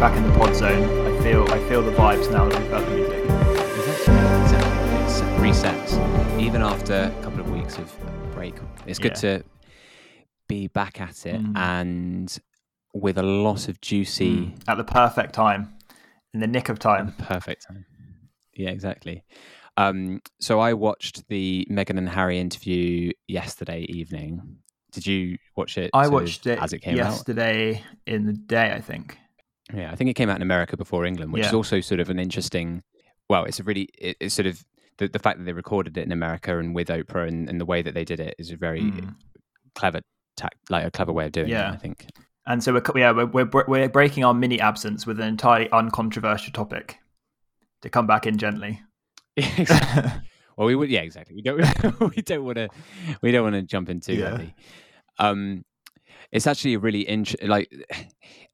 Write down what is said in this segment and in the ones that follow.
Back in the pod zone. I feel I feel the vibes now that we've heard the music. Exactly. It's resets. Even after a couple of weeks of break, it's good Yeah. to be back at it Mm. and with a lot of juicy, At the perfect time. In the nick of at time. the perfect time. Yeah, exactly. Um, so I watched the Meghan and Harry interview yesterday evening. Did you watch it? I watched it as it came out. yesterday in the day, I think. Yeah, I think it came out in America before England, which is also sort of an interesting. Well, it's a really it, it's sort of the, the fact that they recorded it in America and with Oprah and, and the way that they did it is a very Mm. clever tac, like a clever way of doing Yeah. it. I think. And so we're yeah we're, we're we're breaking our mini absence with an entirely uncontroversial topic to come back in gently. Exactly. well, we would. Yeah, exactly. We don't. we don't want to. We don't want to jump in too Yeah. early. Um, it's actually a really int- like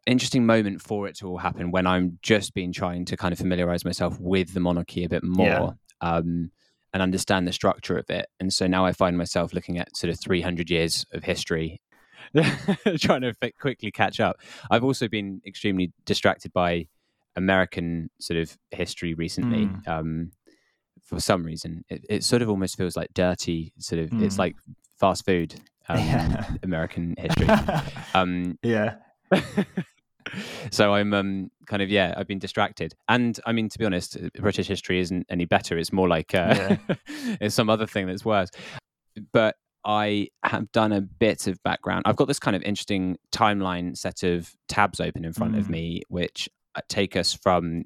interesting moment for it to all happen when I'm just been trying to kind of familiarize myself with the monarchy a bit more. Yeah. Um, and understand the structure of it. And so now I find myself looking at sort of 300 years of history, trying to quickly catch up. I've also been extremely distracted by American sort of history recently. Mm. Um, for some reason, it, it sort of almost feels like dirty. Sort of, it's Mm. like fast food. Um, Yeah. American history. Um, yeah. so I'm um, kind of yeah, I've been distracted, and I mean to be honest, uh, British history isn't any better. It's more like uh, it's some other thing that's worse. But I have done a bit of background. I've got this kind of interesting timeline set of tabs open in front of Mm. me, which uh, take us from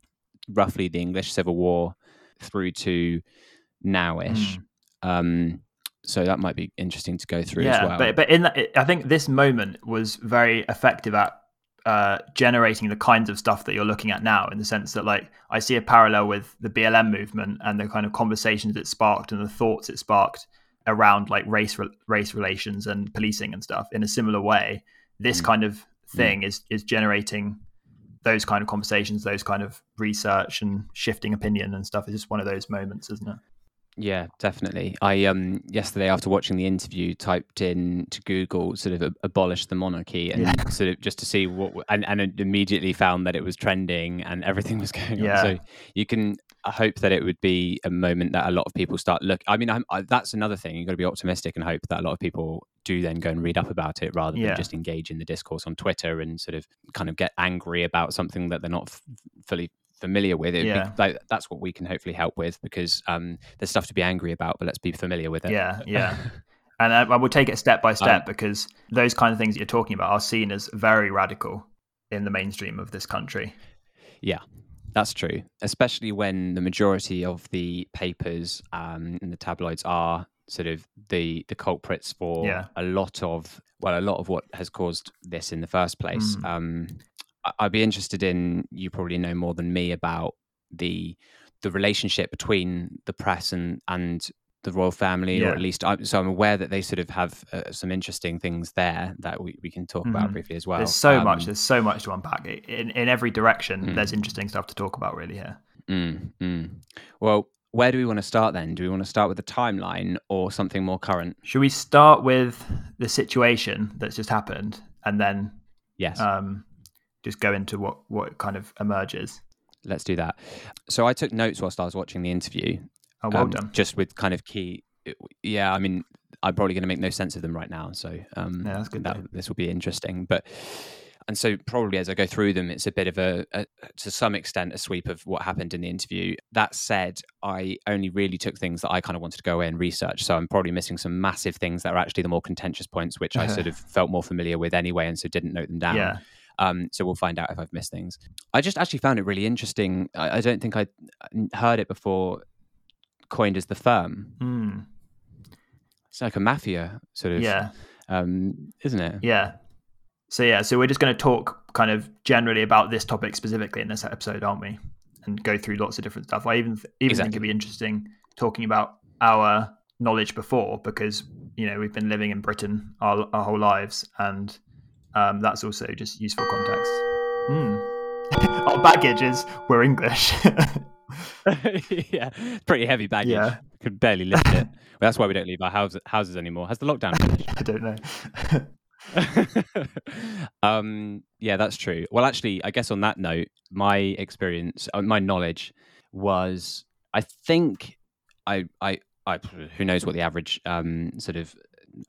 roughly the English Civil War through to nowish. Um, so that might be interesting to go through yeah, as well. but but in that, I think this moment was very effective at uh, generating the kinds of stuff that you're looking at now. In the sense that, like, I see a parallel with the BLM movement and the kind of conversations it sparked and the thoughts it sparked around like race re- race relations and policing and stuff. In a similar way, this Mm. kind of thing is is generating those kind of conversations, those kind of research and shifting opinion and stuff. It's just one of those moments, isn't it? Yeah, definitely. I um yesterday after watching the interview typed in to Google sort of abolish the monarchy and Yeah. sort of just to see what and, and immediately found that it was trending and everything was going Yeah. on. So you can hope that it would be a moment that a lot of people start look. I mean, I'm, I, that's another thing. You've got to be optimistic and hope that a lot of people do then go and read up about it rather Yeah. than just engage in the discourse on Twitter and sort of kind of get angry about something that they're not f- fully familiar with. It'd Yeah. be, like, that's what we can hopefully help with because um, there's stuff to be angry about, but let's be familiar with it. Yeah, yeah. And I, I will take it step by step Um, because those kind of things that you're talking about are seen as very radical in the mainstream of this country. Yeah, that's true. Especially when the majority of the papers um, and the tabloids are sort of the the culprits for Yeah. a lot of well, a lot of what has caused this in the first place. Mm. Um, I'd be interested in you probably know more than me about the the relationship between the press and and the royal family, or at least I, so I'm aware that they sort of have uh, some interesting things there that we, we can talk about Mhm. briefly as well. there's so much. Um, There's so much to unpack. In in every direction, Mm. there's interesting stuff to talk about. Really, here. Mm, mm. Well, where do we want to start then? Do we want to start with the timeline or something more current? Should we start with the situation that's just happened, and then Yes, um, just go into what what kind of emerges? let's do that. So I took notes whilst I was watching the interview, Oh, well um, done. just with kind of key. Yeah, I mean, I'm probably going to make no sense of them right now, so um, Yeah, that's good that, this will be interesting. But and so probably as I go through them, it's a bit of a, a to some extent a sweep of what happened in the interview. That said, I only really took things that I kind of wanted to go away and research. So I'm probably missing some massive things that are actually the more contentious points, which I sort of felt more familiar with anyway, and so didn't note them down. Yeah, Um, so we'll find out if I've missed things. I just actually found it really interesting. I, I don't think I'd heard it before. Coined as the firm. Mm. It's like a mafia sort of, yeah, um, isn't it? yeah. So yeah, so we're just going to talk kind of generally about this topic specifically in this episode, aren't we? And go through lots of different stuff. I even th- even think it'd be interesting talking about our knowledge before because you know we've been living in Britain our, our whole lives, and um, that's also just useful context. Mm. our baggage is we're English. yeah, pretty heavy baggage. Yeah. Could barely lift it. well, that's why we don't leave our house, houses anymore. Has the lockdown finished? I don't know. um, yeah, that's true. Well, actually, I guess on that note, my experience, uh, my knowledge was, I think, I, I, I, who knows what the average um, sort of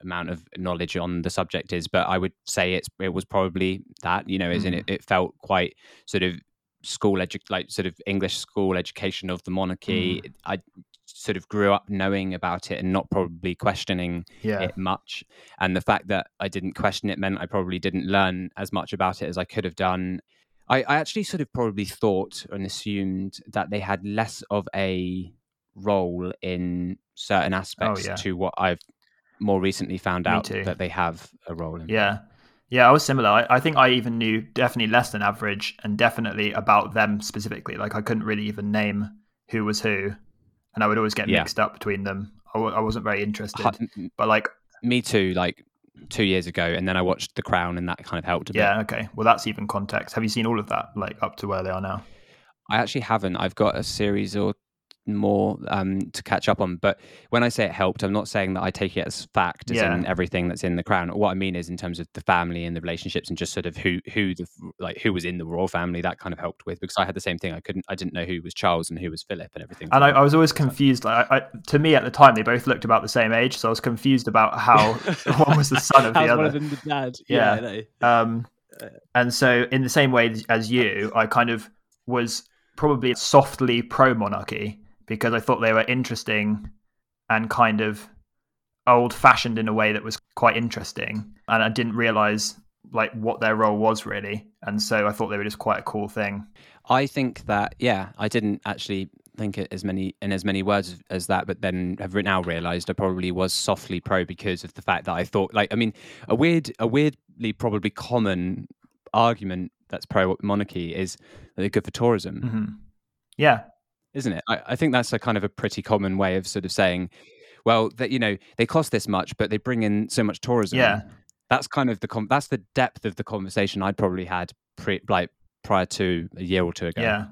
amount of knowledge on the subject is, but I would say it's it was probably that you know, as mm. in it, it felt quite sort of school edu- like sort of English school education of the monarchy. Mm. I sort of grew up knowing about it and not probably questioning yeah. it much. And the fact that I didn't question it meant I probably didn't learn as much about it as I could have done. I, I actually sort of probably thought and assumed that they had less of a role in certain oh, aspects oh, yeah. to what I've more recently found out that they have a role in. Yeah. Yeah, I was similar. I, I, think I even knew definitely less than average and definitely about them specifically. Like I couldn't really even name who was who. And I would always get yeah. mixed up between them. I w- I wasn't very interested. But like. Me too. Like two years ago. And then I watched The Crown and that kind of helped a bit. Yeah, okay. Well, that's even context. Have you seen all of that, like up to where they are now? I actually haven't. I've got a series or more um, to catch up on. But when I say it helped, I'm not saying that I take it as fact, as yeah. in everything that's in the crown. What I mean is in terms of the family and the relationships, and just sort of who who the like who was in the royal family. That kind of helped with because I had the same thing. I couldn't, I didn't know who was Charles and who was Philip and everything. And I, I, was always confused. Like, I, to me at the time, they both looked about the same age, so I was confused about how one was the son of the other. One of them the dad. Yeah. yeah um, and so in the same way as you, I kind of was probably softly pro monarchy because I thought they were interesting and kind of old fashioned in a way that was quite interesting. And I didn't realize like what their role was really. And so I thought they were just quite a cool thing. I think that, yeah, I didn't actually think it as many in as many words as that, but then have now realised I probably was softly pro because of the fact that I thought, like, I mean, a weird, a weirdly probably common argument that's pro monarchy is that they're good for tourism. Mm-hmm. Yeah, isn't it? I, I, think that's a kind of a pretty common way of sort of saying, well, that you know they cost this much, but they bring in so much tourism. Yeah, that's kind of the com- that's the depth of the conversation I'd probably had pre- like prior to a year or two ago. Yeah,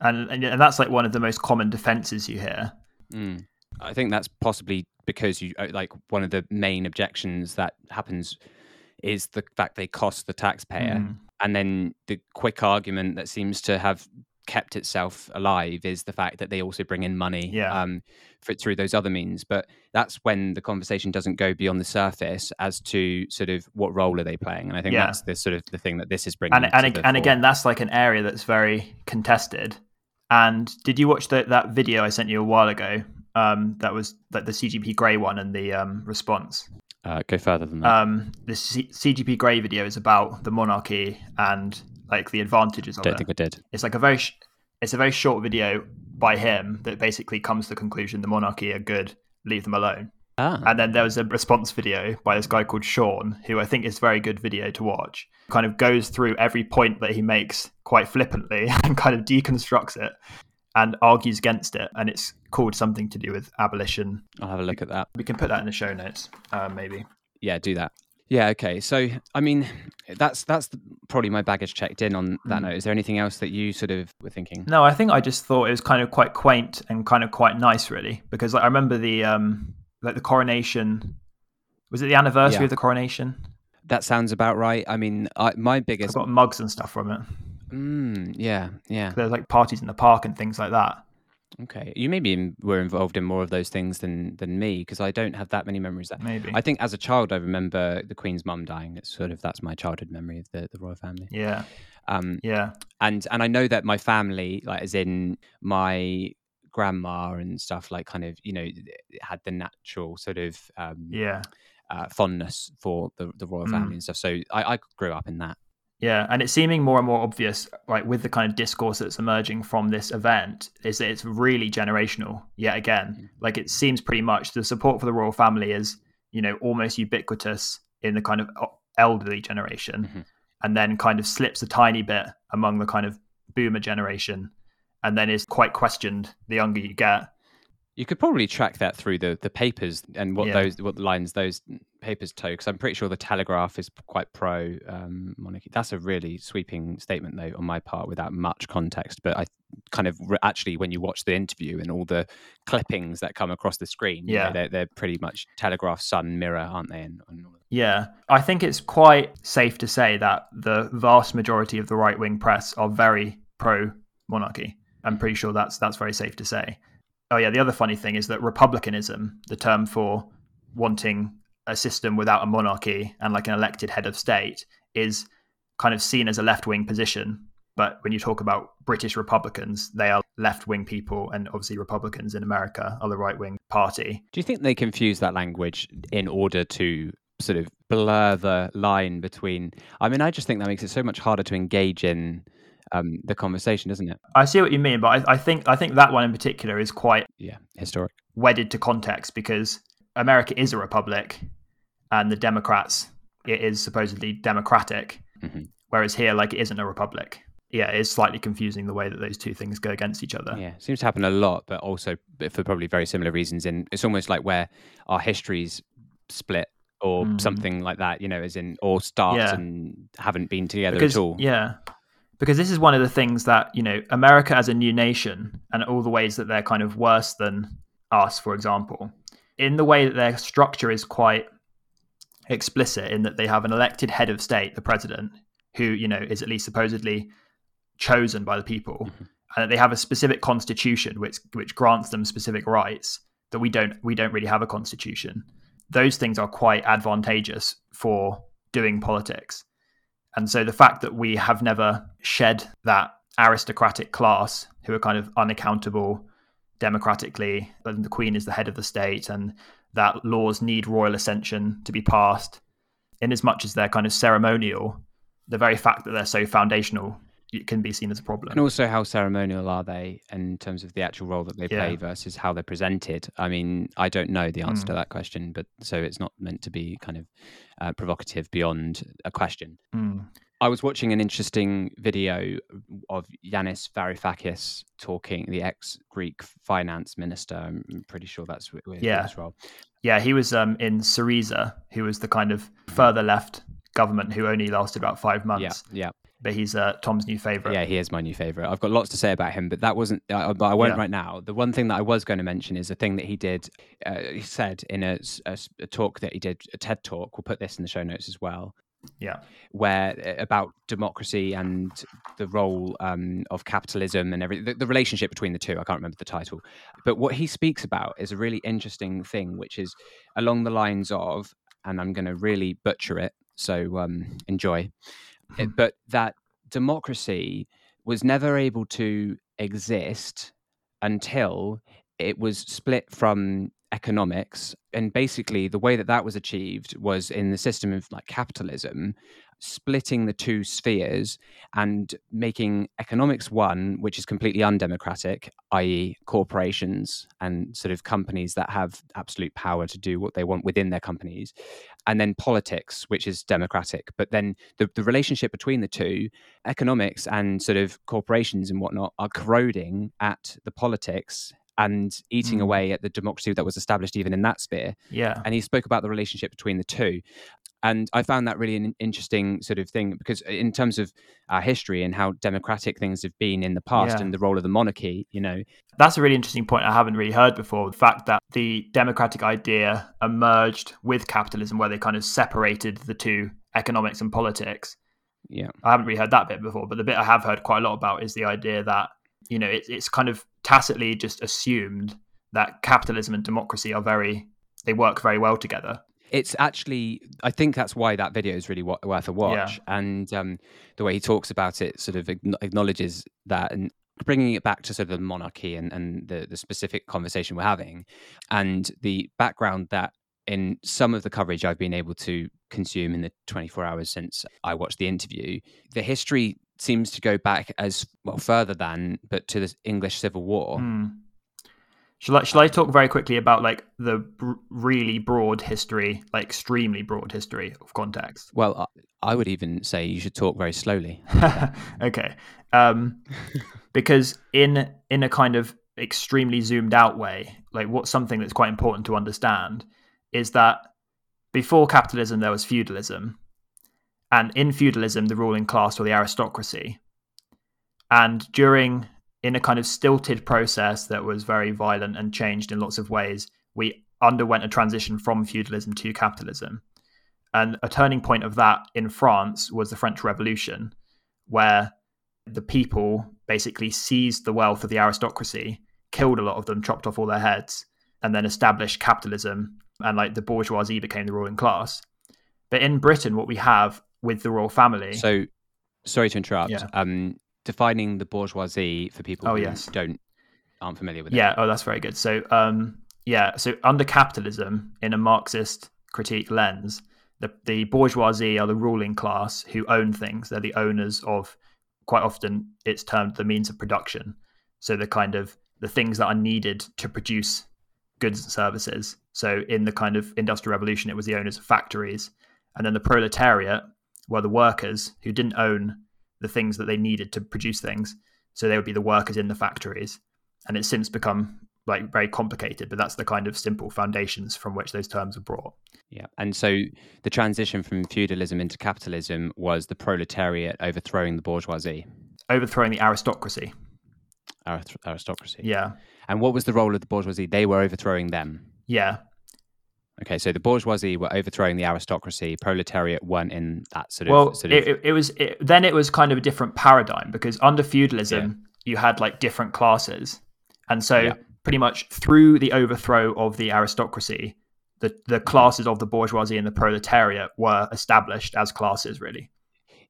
and and, and that's like one of the most common defenses you hear. Mm. I think that's possibly because you uh, like one of the main objections that happens is the fact they cost the taxpayer. Mm. And then the quick argument that seems to have kept itself alive is the fact that they also bring in money yeah. um, for, through those other means. But that's when the conversation doesn't go beyond the surface as to sort of what role are they playing. And I think yeah. that's the sort of the thing that this is bringing. And, and, and again, that's like an area that's very contested. And did you watch the, that video I sent you a while ago? Um, that was like the CGP Grey one and the um, response. Uh, go further than that. Um, the C- CGP Grey video is about the monarchy and like the advantages of Don't it. think I did. It's like a very, sh- it's a very short video by him that basically comes to the conclusion the monarchy are good, leave them alone. Ah. And then there was a response video by this guy called Sean, who I think is a very good video to watch. Kind of goes through every point that he makes quite flippantly and kind of deconstructs it and argues against it. And it's called something to do with abolition. I'll have a look at that. We can put that in the show notes, uh, maybe. Yeah, do that. Yeah. Okay. So, I mean, that's that's probably my baggage checked in on that mm. note. Is there anything else that you sort of were thinking? No, I think I just thought it was kind of quite quaint and kind of quite nice, really, because like, I remember the um like the coronation. Was it the anniversary yeah. of the coronation? That sounds about right. I mean, I, my biggest I got mugs and stuff from it. Mm, yeah, yeah. There's like parties in the park and things like that. Okay, you maybe were involved in more of those things than than me because I don't have that many memories. That maybe I think as a child I remember the Queen's mum dying. It's sort of that's my childhood memory of the the royal family. Yeah, um, yeah, and and I know that my family, like as in my grandma and stuff, like kind of you know had the natural sort of um, yeah uh, fondness for the the royal family mm. and stuff. So I, I grew up in that. Yeah, and it's seeming more and more obvious, like with the kind of discourse that's emerging from this event, is that it's really generational. Yet again, mm. like it seems pretty much the support for the royal family is, you know, almost ubiquitous in the kind of elderly generation, mm-hmm. and then kind of slips a tiny bit among the kind of boomer generation, and then is quite questioned the younger you get. You could probably track that through the the papers and what yeah. those what lines those papers toe because I'm pretty sure the Telegraph is quite pro um, monarchy. That's a really sweeping statement, though, on my part, without much context. But I kind of re- actually, when you watch the interview and all the clippings that come across the screen, yeah, you know, they're, they're pretty much Telegraph, Sun, Mirror, aren't they? And, and yeah, I think it's quite safe to say that the vast majority of the right wing press are very pro monarchy. I'm pretty sure that's that's very safe to say. Oh yeah, the other funny thing is that republicanism, the term for wanting a system without a monarchy and like an elected head of state, is kind of seen as a left wing position. But when you talk about British Republicans, they are left wing people, and obviously Republicans in America are the right wing party. Do you think they confuse that language in order to sort of blur the line between? I mean, I just think that makes it so much harder to engage in um, the conversation, doesn't it? I see what you mean, but I, I think I think that one in particular is quite yeah historic, wedded to context because America is a republic, and the Democrats it is supposedly democratic, mm-hmm. whereas here, like, it isn't a republic. Yeah, it's slightly confusing the way that those two things go against each other. Yeah, seems to happen a lot, but also for probably very similar reasons. And it's almost like where our histories split or mm. something like that, you know, as in or start yeah. and haven't been together because, at all. Yeah, because this is one of the things that you know America as a new nation and all the ways that they're kind of worse than us, for example, in the way that their structure is quite explicit in that they have an elected head of state, the president, who you know is at least supposedly chosen by the people, mm-hmm. and that they have a specific constitution which which grants them specific rights that we don't we don't really have a constitution. Those things are quite advantageous for doing politics and so the fact that we have never shed that aristocratic class who are kind of unaccountable democratically, and the Queen is the head of the state, and that laws need royal ascension to be passed, in as much as they're kind of ceremonial, the very fact that they're so foundational it can be seen as a problem. And also, how ceremonial are they in terms of the actual role that they play versus how they're presented? I mean, I don't know the answer mm. to that question, but so it's not meant to be kind of uh, provocative beyond a question. Mm. I was watching an interesting video of Yanis Varoufakis talking, the ex-Greek finance minister. I'm pretty sure that's where yeah. well. Yeah, he was um, in Syriza, who was the kind of further left government who only lasted about five months. Yeah, yeah but he's uh, Tom's new favorite. Yeah, he is my new favorite. I've got lots to say about him, but that wasn't. Uh, but I won't yeah. right now. The one thing that I was going to mention is a thing that he did. Uh, he said in a, a, a, talk that he did, a TED talk. We'll put this in the show notes as well. Yeah, where uh, about democracy and the role um, of capitalism and every the, the relationship between the two. I can't remember the title, but what he speaks about is a really interesting thing, which is along the lines of, and I'm going to really butcher it. So um, enjoy Hmm. but that democracy was never able to exist until it was split from economics and basically the way that that was achieved was in the system of like capitalism splitting the two spheres and making economics one, which is completely undemocratic, i.e., corporations and sort of companies that have absolute power to do what they want within their companies, and then politics, which is democratic. But then the, the relationship between the two, economics and sort of corporations and whatnot, are corroding at the politics and eating mm. away at the democracy that was established even in that sphere. Yeah. And he spoke about the relationship between the two and I found that really an interesting sort of thing because in terms of our history and how democratic things have been in the past yeah. and the role of the monarchy, you know, that's a really interesting point I haven't really heard before. The fact that the democratic idea emerged with capitalism, where they kind of separated the two, economics and politics. Yeah, I haven't really heard that bit before, but the bit I have heard quite a lot about is the idea that you know it, it's kind of tacitly just assumed that capitalism and democracy are very they work very well together it's actually i think that's why that video is really worth a watch yeah. and um, the way he talks about it sort of acknowledges that and bringing it back to sort of the monarchy and, and the, the specific conversation we're having and the background that in some of the coverage i've been able to consume in the 24 hours since i watched the interview the history seems to go back as well further than but to the english civil war mm. Shall I, shall I talk very quickly about like the br- really broad history, like extremely broad history of context? Well, I would even say you should talk very slowly. okay, um, because in in a kind of extremely zoomed out way, like what's something that's quite important to understand is that before capitalism, there was feudalism. And in feudalism, the ruling class or the aristocracy. And during, in a kind of stilted process that was very violent and changed in lots of ways, we underwent a transition from feudalism to capitalism. And a turning point of that in France was the French Revolution, where the people basically seized the wealth of the aristocracy, killed a lot of them, chopped off all their heads, and then established capitalism. And like the bourgeoisie became the ruling class. But in Britain, what we have with the royal family. So, sorry to interrupt. Yeah. Um, defining the bourgeoisie for people oh, who yes. don't aren't familiar with it. Yeah. Oh, that's very good. So, um, yeah. So under capitalism, in a Marxist critique lens, the the bourgeoisie are the ruling class who own things. They're the owners of. Quite often, it's termed the means of production. So the kind of the things that are needed to produce goods and services. So in the kind of industrial revolution, it was the owners of factories, and then the proletariat were the workers who didn't own the things that they needed to produce things. So they would be the workers in the factories. And it's since become like very complicated, but that's the kind of simple foundations from which those terms are brought. Yeah. And so the transition from feudalism into capitalism was the proletariat overthrowing the bourgeoisie, overthrowing the aristocracy. aristocracy. Yeah. And what was the role of the bourgeoisie? They were overthrowing them. Yeah. Okay, so the bourgeoisie were overthrowing the aristocracy. Proletariat weren't in that sort of. Well, sort of... It, it, was it, then it was kind of a different paradigm because under feudalism yeah. you had like different classes, and so yeah. pretty much through the overthrow of the aristocracy, the the classes of the bourgeoisie and the proletariat were established as classes really.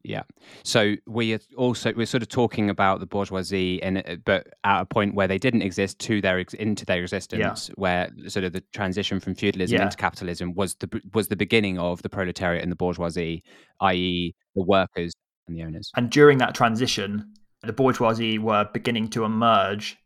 Yeah. So we are also we're sort of talking about the bourgeoisie, and uh, but at a point where they didn't exist to their into their existence, yeah. where sort of the transition from feudalism yeah. into capitalism was the was the beginning of the proletariat and the bourgeoisie, i.e., the workers and the owners. And during that transition, the bourgeoisie were beginning to emerge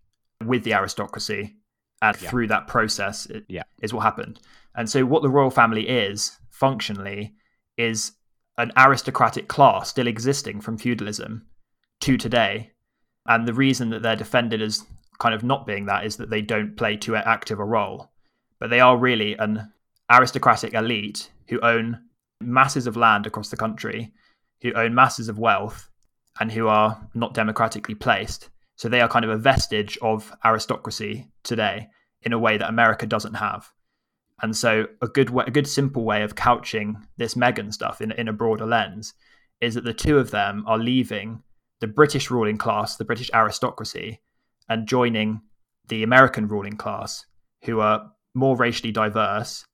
with the aristocracy, and yeah. through that process, it, yeah. is what happened. And so, what the royal family is functionally is an aristocratic class still existing from feudalism to today. And the reason that they're defended as kind of not being that is that they don't play too active a role. But they are really an aristocratic elite who own masses of land across the country, who own masses of wealth, and who are not democratically placed. So they are kind of a vestige of aristocracy today in a way that America doesn't have. And so a good way, a good simple way of couching this Meghan stuff in in a broader lens is that the two of them are leaving the British ruling class, the British aristocracy, and joining the American ruling class, who are more racially diverse,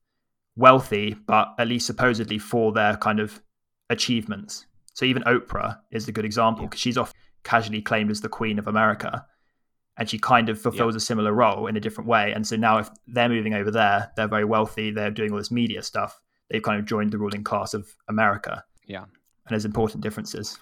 wealthy, but at least supposedly for their kind of achievements. So even Oprah is a good example because she's often casually claimed as the Queen of America and she kind of fulfills yeah. a similar role in a different way. And so now, if they're moving over there, they're very wealthy, they're doing all this media stuff. They've kind of joined the ruling class of America. Yeah, and there's important differences.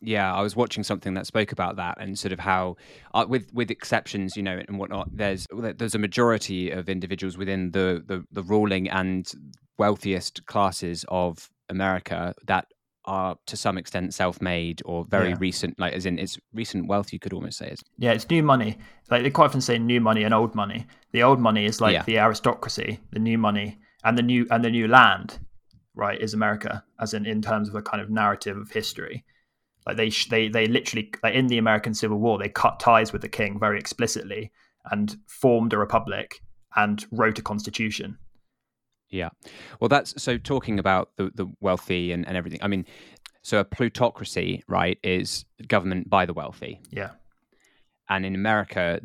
Yeah, I was watching something that spoke about that and sort of how, uh, with with exceptions, you know, and whatnot. There's there's a majority of individuals within the the, the ruling and wealthiest classes of America that are to some extent self-made or very yeah. recent like as in it's recent wealth you could almost say is yeah it's new money. Like they quite often say new money and old money. The old money is like yeah. the aristocracy the new money and the new and the new land right is america as in in terms of a kind of narrative of history. Like they they they literally like in the american civil war they cut ties with the king very explicitly and formed a republic and wrote a constitution yeah. Well, that's so talking about the, the wealthy and, and everything. I mean, so a plutocracy, right, is government by the wealthy. Yeah. And in America,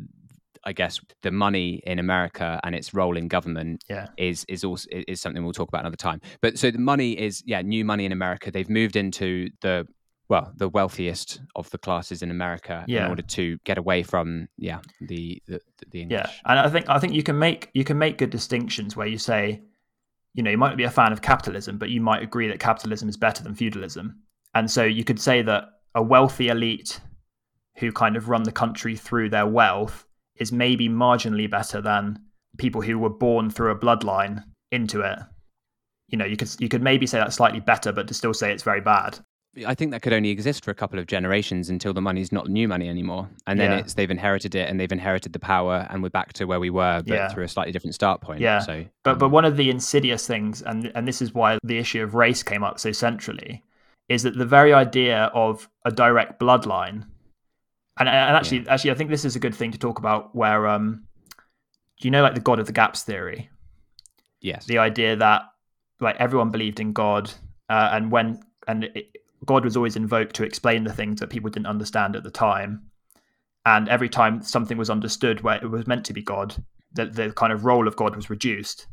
I guess the money in America and its role in government yeah. is is also is something we'll talk about another time. But so the money is yeah, new money in America. They've moved into the well, the wealthiest of the classes in America yeah. in order to get away from yeah, the the, the English. Yeah. And I think I think you can make you can make good distinctions where you say you know, you might not be a fan of capitalism, but you might agree that capitalism is better than feudalism. And so you could say that a wealthy elite who kind of run the country through their wealth is maybe marginally better than people who were born through a bloodline into it. You know, you could you could maybe say that's slightly better, but to still say it's very bad. I think that could only exist for a couple of generations until the money's not new money anymore, and then yeah. it's they've inherited it and they've inherited the power, and we're back to where we were, but yeah. through a slightly different start point. Yeah. So, but um, but one of the insidious things, and and this is why the issue of race came up so centrally, is that the very idea of a direct bloodline, and and actually yeah. actually I think this is a good thing to talk about. Where um, do you know like the God of the Gaps theory? Yes. The idea that like everyone believed in God, uh, and when and it, God was always invoked to explain the things that people didn't understand at the time. And every time something was understood where it was meant to be God, the, the kind of role of God was reduced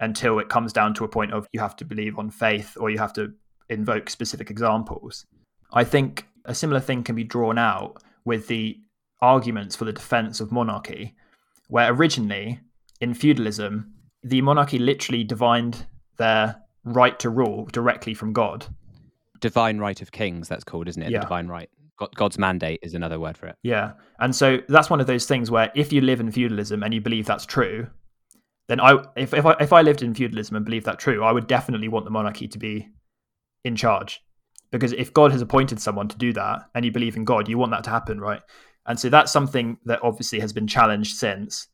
until it comes down to a point of you have to believe on faith or you have to invoke specific examples. I think a similar thing can be drawn out with the arguments for the defense of monarchy, where originally in feudalism, the monarchy literally divined their right to rule directly from God divine right of kings that's called isn't it? Yeah. the divine right. God's mandate is another word for it. Yeah. And so that's one of those things where if you live in feudalism and you believe that's true then i if, if i if i lived in feudalism and believed that true i would definitely want the monarchy to be in charge. Because if god has appointed someone to do that and you believe in god you want that to happen right? And so that's something that obviously has been challenged since.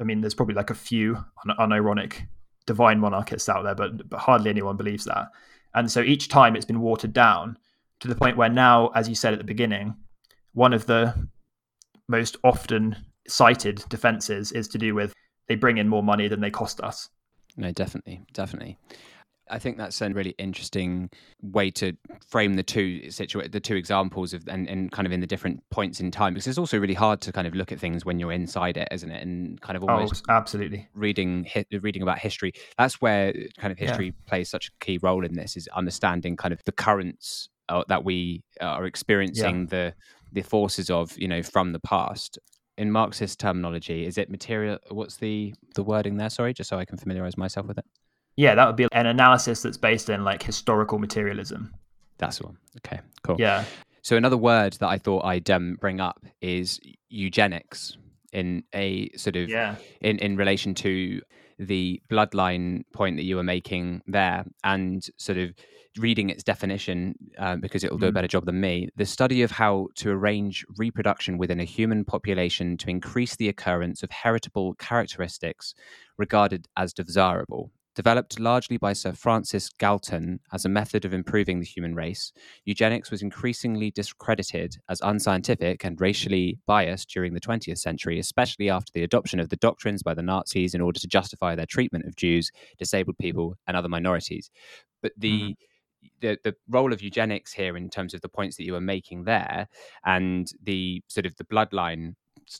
I mean there's probably like a few un- unironic divine monarchists out there but, but hardly anyone believes that and so each time it's been watered down to the point where now, as you said at the beginning, one of the most often cited defenses is to do with they bring in more money than they cost us. No, definitely, definitely. I think that's a really interesting way to frame the two situa- the two examples of and, and kind of in the different points in time because it's also really hard to kind of look at things when you're inside it, isn't it? And kind of oh, almost oh, absolutely reading hi- reading about history. That's where kind of history yeah. plays such a key role in this is understanding kind of the currents uh, that we are experiencing yeah. the the forces of you know from the past in Marxist terminology, is it material? What's the the wording there? Sorry, just so I can familiarize myself with it. Yeah, that would be an analysis that's based in like historical materialism. That's the one. Okay, cool. Yeah. So another word that I thought I'd um, bring up is eugenics in a sort of yeah. in in relation to the bloodline point that you were making there, and sort of reading its definition um, because it will do a mm. better job than me. The study of how to arrange reproduction within a human population to increase the occurrence of heritable characteristics regarded as desirable Developed largely by Sir Francis Galton as a method of improving the human race, eugenics was increasingly discredited as unscientific and racially biased during the 20th century, especially after the adoption of the doctrines by the Nazis in order to justify their treatment of Jews, disabled people, and other minorities. But the mm-hmm the, the role of eugenics here in terms of the points that you were making there and the sort of the bloodline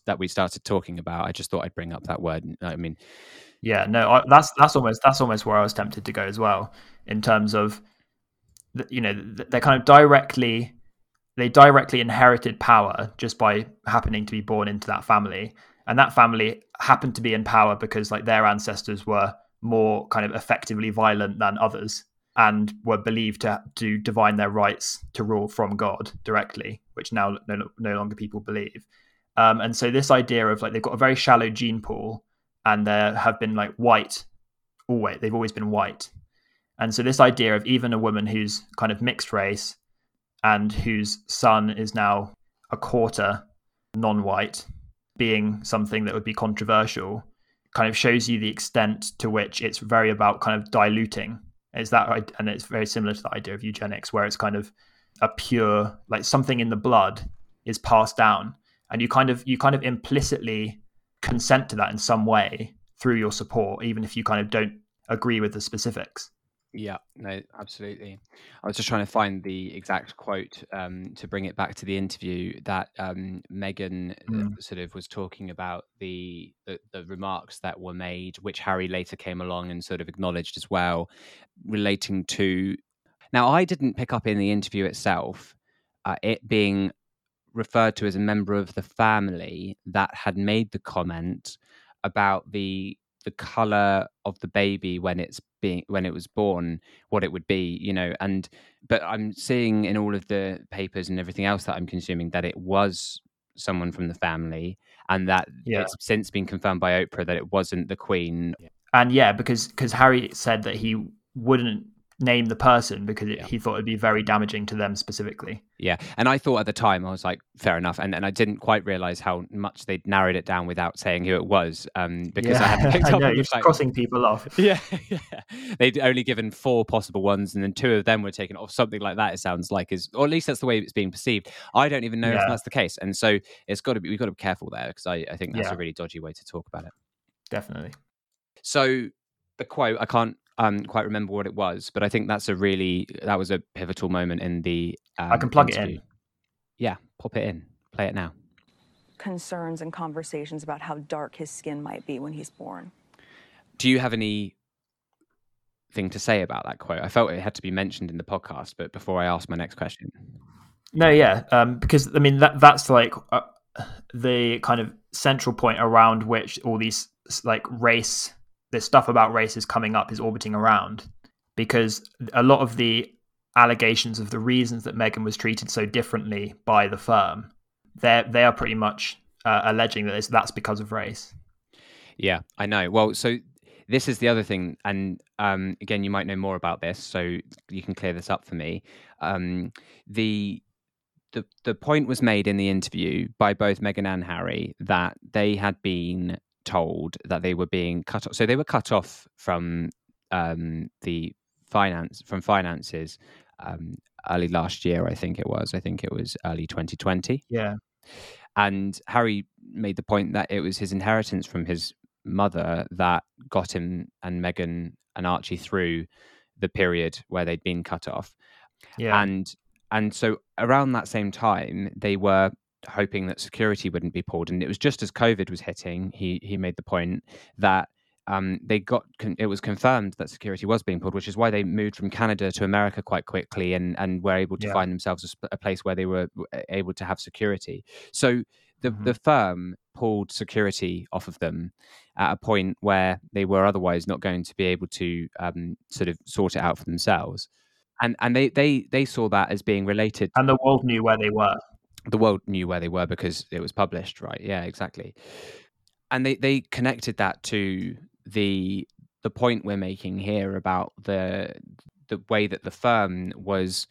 that we started talking about i just thought i'd bring up that word i mean yeah, no, I, that's that's almost that's almost where I was tempted to go as well in terms of, you know, they're kind of directly they directly inherited power just by happening to be born into that family, and that family happened to be in power because like their ancestors were more kind of effectively violent than others and were believed to to divine their rights to rule from God directly, which now no, no longer people believe. Um, and so this idea of like they've got a very shallow gene pool and there have been like white always they've always been white. And so this idea of even a woman who's kind of mixed race and whose son is now a quarter non-white being something that would be controversial kind of shows you the extent to which it's very about kind of diluting. Is that and it's very similar to the idea of eugenics where it's kind of a pure like something in the blood is passed down and you kind of you kind of implicitly consent to that in some way through your support, even if you kind of don't agree with the specifics. Yeah, no, absolutely. I was just trying to find the exact quote um, to bring it back to the interview that um, Meghan mm. sort of was talking about the, the, the remarks that were made, which Harry later came along and sort of acknowledged as well, relating to. Now, I didn't pick up in the interview itself uh, it being referred to as a member of the family that had made the comment about the the color of the baby when it's being when it was born what it would be you know and but i'm seeing in all of the papers and everything else that i'm consuming that it was someone from the family and that yeah. it's since been confirmed by oprah that it wasn't the queen and yeah because because harry said that he wouldn't name the person because it, yeah. he thought it'd be very damaging to them specifically. Yeah, and I thought at the time I was like, fair enough, and and I didn't quite realize how much they'd narrowed it down without saying who it was, um, because yeah. I had picked up. know, you're like, crossing people off. Yeah, yeah, they'd only given four possible ones, and then two of them were taken off. Something like that. It sounds like is, or at least that's the way it's being perceived. I don't even know yeah. if that's the case, and so it's got to be we've got to be careful there because I I think that's a really dodgy way to talk about it. Definitely. So the quote I can't um, quite remember what it was, but I think that's a really that was a pivotal moment in the. Um, I can plug interview. it in. Yeah, pop it in. Play it now. Concerns and conversations about how dark his skin might be when he's born. Do you have any thing to say about that quote? I felt it had to be mentioned in the podcast, but before I ask my next question. No, yeah, um, because I mean that that's like uh, the kind of central point around which all these like race this stuff about race is coming up is orbiting around because a lot of the allegations of the reasons that Meghan was treated so differently by the firm, they they are pretty much uh, alleging that that's because of race. Yeah, I know. Well, so this is the other thing, and um, again, you might know more about this, so you can clear this up for me. Um, the the the point was made in the interview by both Meghan and Harry that they had been told that they were being cut off. So they were cut off from um, the finance from finances um, early last year. I think it was. I think it was early 2020. Yeah. And Harry made the point that it was his inheritance from his mother that got him and Meghan and Archie through the period where they'd been cut off. Yeah. And and so around that same time, they were hoping that security wouldn't be pulled. And it was just as COVID was hitting, he he made the point that um, they got con- it was confirmed that security was being pulled, which is why they moved from Canada to America quite quickly and and were able to yeah. find themselves a, a, place where they were able to have security. So the mm-hmm. the firm pulled security off of them at a point where they were otherwise not going to be able to um, sort of sort it out for themselves. And and they, they they saw that as being related. And the world knew where they were the world knew where they were because it was published, right? Yeah, exactly. And they they connected that to the the point we're making here about the the way that the firm was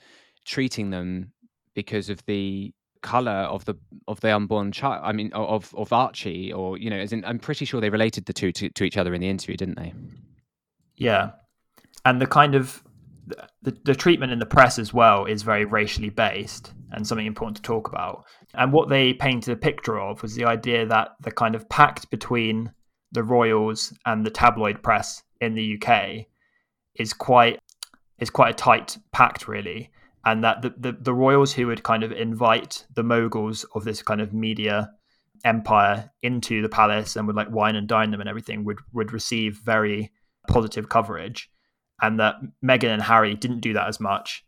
treating them because of the color of the of the unborn child i mean of of archie or you know as in i'm pretty sure they related the two to, to each other in the interview didn't they yeah and the kind of the, the treatment in the press as well is very racially based and something important to talk about. And what they painted a picture of was the idea that the kind of pact between the royals and the tabloid press in the UK is quite is quite a tight pact really and that the, the, the royals who would kind of invite the moguls of this kind of media empire into the palace and would like wine and dine them and everything would would receive very positive coverage and that Meghan and Harry didn't do that as much,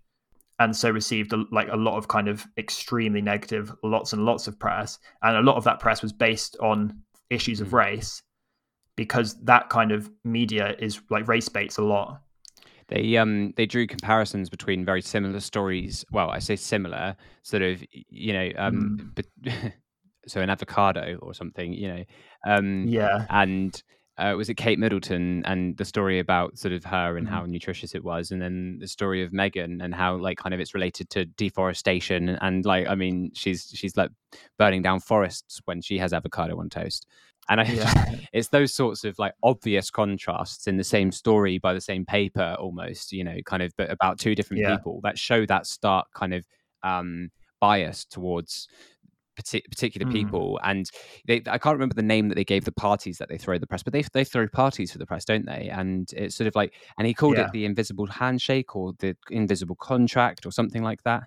and so received a, like a lot of kind of extremely negative, lots and lots of press, and a lot of that press was based on issues of hmm. race, because that kind of media is like race baits a lot. They um they drew comparisons between very similar stories. Well, I say similar, sort of you know um, mm. but, so an avocado or something, you know, um, yeah, and uh, was it Kate Middleton and the story about sort of her and mm-hmm. how nutritious it was, and then the story of Meghan and how like kind of it's related to deforestation and like I mean she's she's like burning down forests when she has avocado on toast, and I yeah. it's those sorts of like obvious contrasts in the same story by the same paper almost you know kind of but about two different yeah. people that show that stark kind of um bias towards particular mm. people and they, i can't remember the name that they gave the parties that they throw the press but they, they throw parties for the press don't they and it's sort of like and he called yeah. it the invisible handshake or the invisible contract or something like that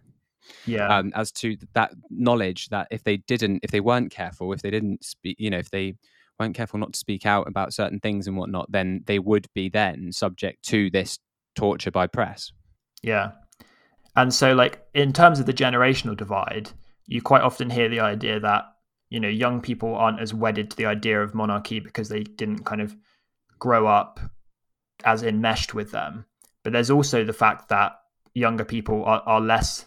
yeah um, as to that knowledge that if they didn't if they weren't careful if they didn't speak you know if they weren't careful not to speak out about certain things and whatnot then they would be then subject to this torture by press yeah and so like in terms of the generational divide you quite often hear the idea that you know young people aren't as wedded to the idea of monarchy because they didn't kind of grow up as enmeshed with them. But there's also the fact that younger people are, are less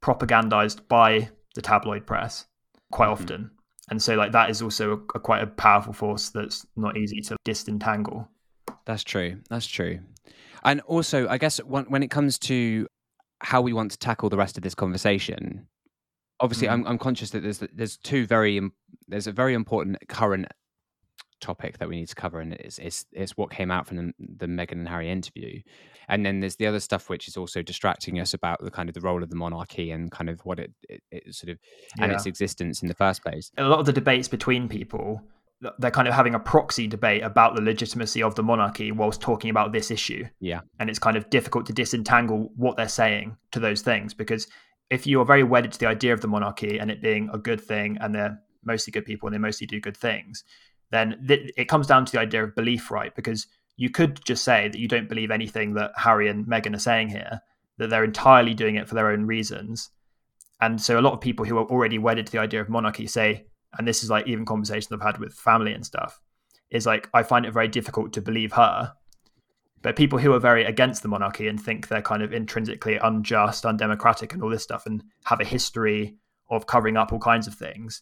propagandized by the tabloid press quite mm-hmm. often. And so like that is also a, a, quite a powerful force that's not easy to disentangle. That's true. That's true. And also, I guess when, when it comes to how we want to tackle the rest of this conversation, obviously, mm. I'm, I'm conscious that there's there's two very there's a very important current topic that we need to cover, and it's it's, it's what came out from the, the Meghan and Harry interview, and then there's the other stuff which is also distracting us about the kind of the role of the monarchy and kind of what it, it, it sort of and its existence in the first place. A lot of the debates between people they're kind of having a proxy debate about the legitimacy of the monarchy whilst talking about this issue. Yeah. And it's kind of difficult to disentangle what they're saying to those things because if you are very wedded to the idea of the monarchy and it being a good thing and they're mostly good people and they mostly do good things, then th- it comes down to the idea of belief, right? Because you could just say that you don't believe anything that Harry and Meghan are saying here, that they're entirely doing it for their own reasons. And so a lot of people who are already wedded to the idea of monarchy say, and this is like even conversations I've had with family and stuff, is like, I find it very difficult to believe her. But people who are very against the monarchy and think they're kind of intrinsically unjust, undemocratic, and all this stuff, and have a history of covering up all kinds of things,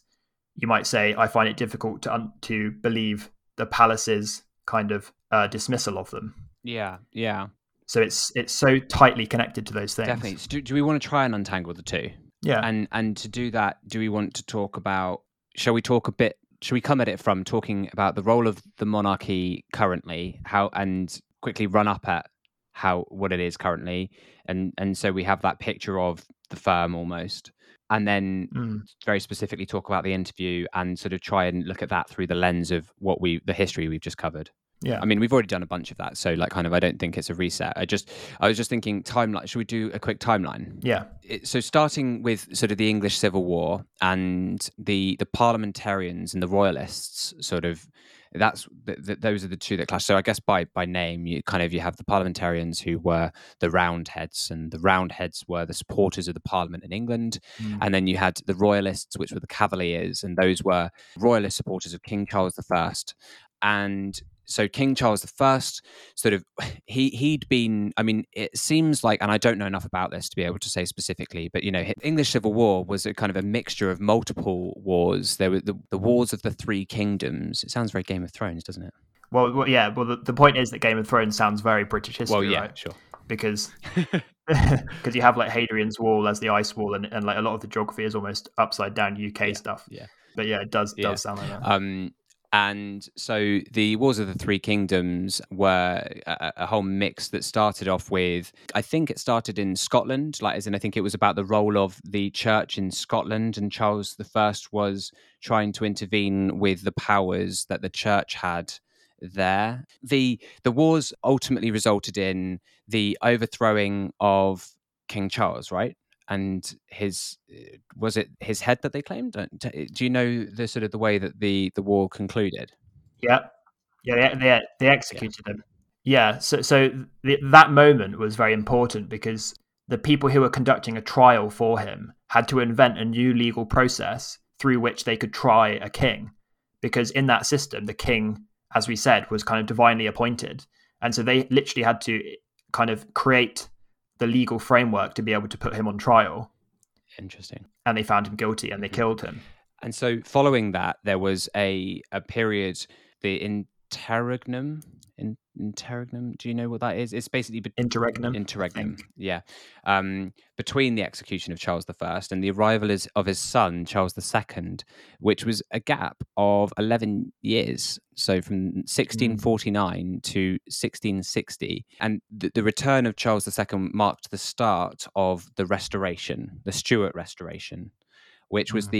you might say, I find it difficult to un- to believe the palace's kind of uh, dismissal of them. Yeah, yeah. So it's it's so tightly connected to those things. Definitely. So do, do we want to try and untangle the two? Yeah. And and to do that, do we want to talk about? Shall we talk a bit? Shall we come at it from talking about the role of the monarchy currently, how and quickly run up at how what it is currently, and and so we have that picture of the firm almost, and then mm. very specifically talk about the interview and sort of try and look at that through the lens of what we the history we've just covered. Yeah. I mean, we've already done a bunch of that. So, like, kind of, I don't think it's a reset. I just, I was just thinking timeline. Should we do a quick timeline? Yeah. It, so, starting with sort of the English Civil War and the the parliamentarians and the royalists, sort of, that's the, the, those are the two that clash. So, I guess by by name, you kind of you have the parliamentarians who were the Roundheads, and the Roundheads were the supporters of the Parliament in England, mm. and then you had the Royalists, which were the Cavaliers, and those were royalist supporters of King Charles I. And so King Charles I, sort of, he he'd been. I mean, it seems like, and I don't know enough about this to be able to say specifically, but you know, English Civil War was a kind of a mixture of multiple wars. There were the, the wars of the three kingdoms. It sounds very Game of Thrones, doesn't it? Well, well yeah. Well, the, the point is that Game of Thrones sounds very British history. Well, yeah, right? sure. Because because you have like Hadrian's Wall as the ice wall, and, and like a lot of the geography is almost upside down UK yeah, stuff. Yeah. But yeah, it does yeah. does sound like that. Um, and so the Wars of the Three Kingdoms were a, a, whole mix that started off with, I think it started in Scotland, like as in I think it was about the role of the church in Scotland, and Charles I was trying to intervene with the powers that the church had there. The the wars ultimately resulted in the overthrowing of King Charles, right? And his eh, was it his head that they claimed? Eh, do you know the sort of the way that the the war concluded? Yeah, yeah, they they, they executed yeah. him. Yeah, so so the, that moment was very important because the people who were conducting a trial for him had to invent a new legal process through which they could try a king, because in that system, the king, as we said, was kind of divinely appointed, and so they literally had to kind of create the legal framework to be able to put him on trial. Interesting. And they found him guilty and they mm-hmm. killed him. And so, following that, there was a a period, the interregnum, in, interregnum. Do you know what that is? It's basically be- interregnum. Interregnum. Yeah. Um, between the execution of Charles I and the arrival is, of his son Charles II, which was a gap of eleven years. So from 1649 mm. to 1660, and the, the return of Charles II marked the start of the Restoration, the Stuart Restoration, which was mm.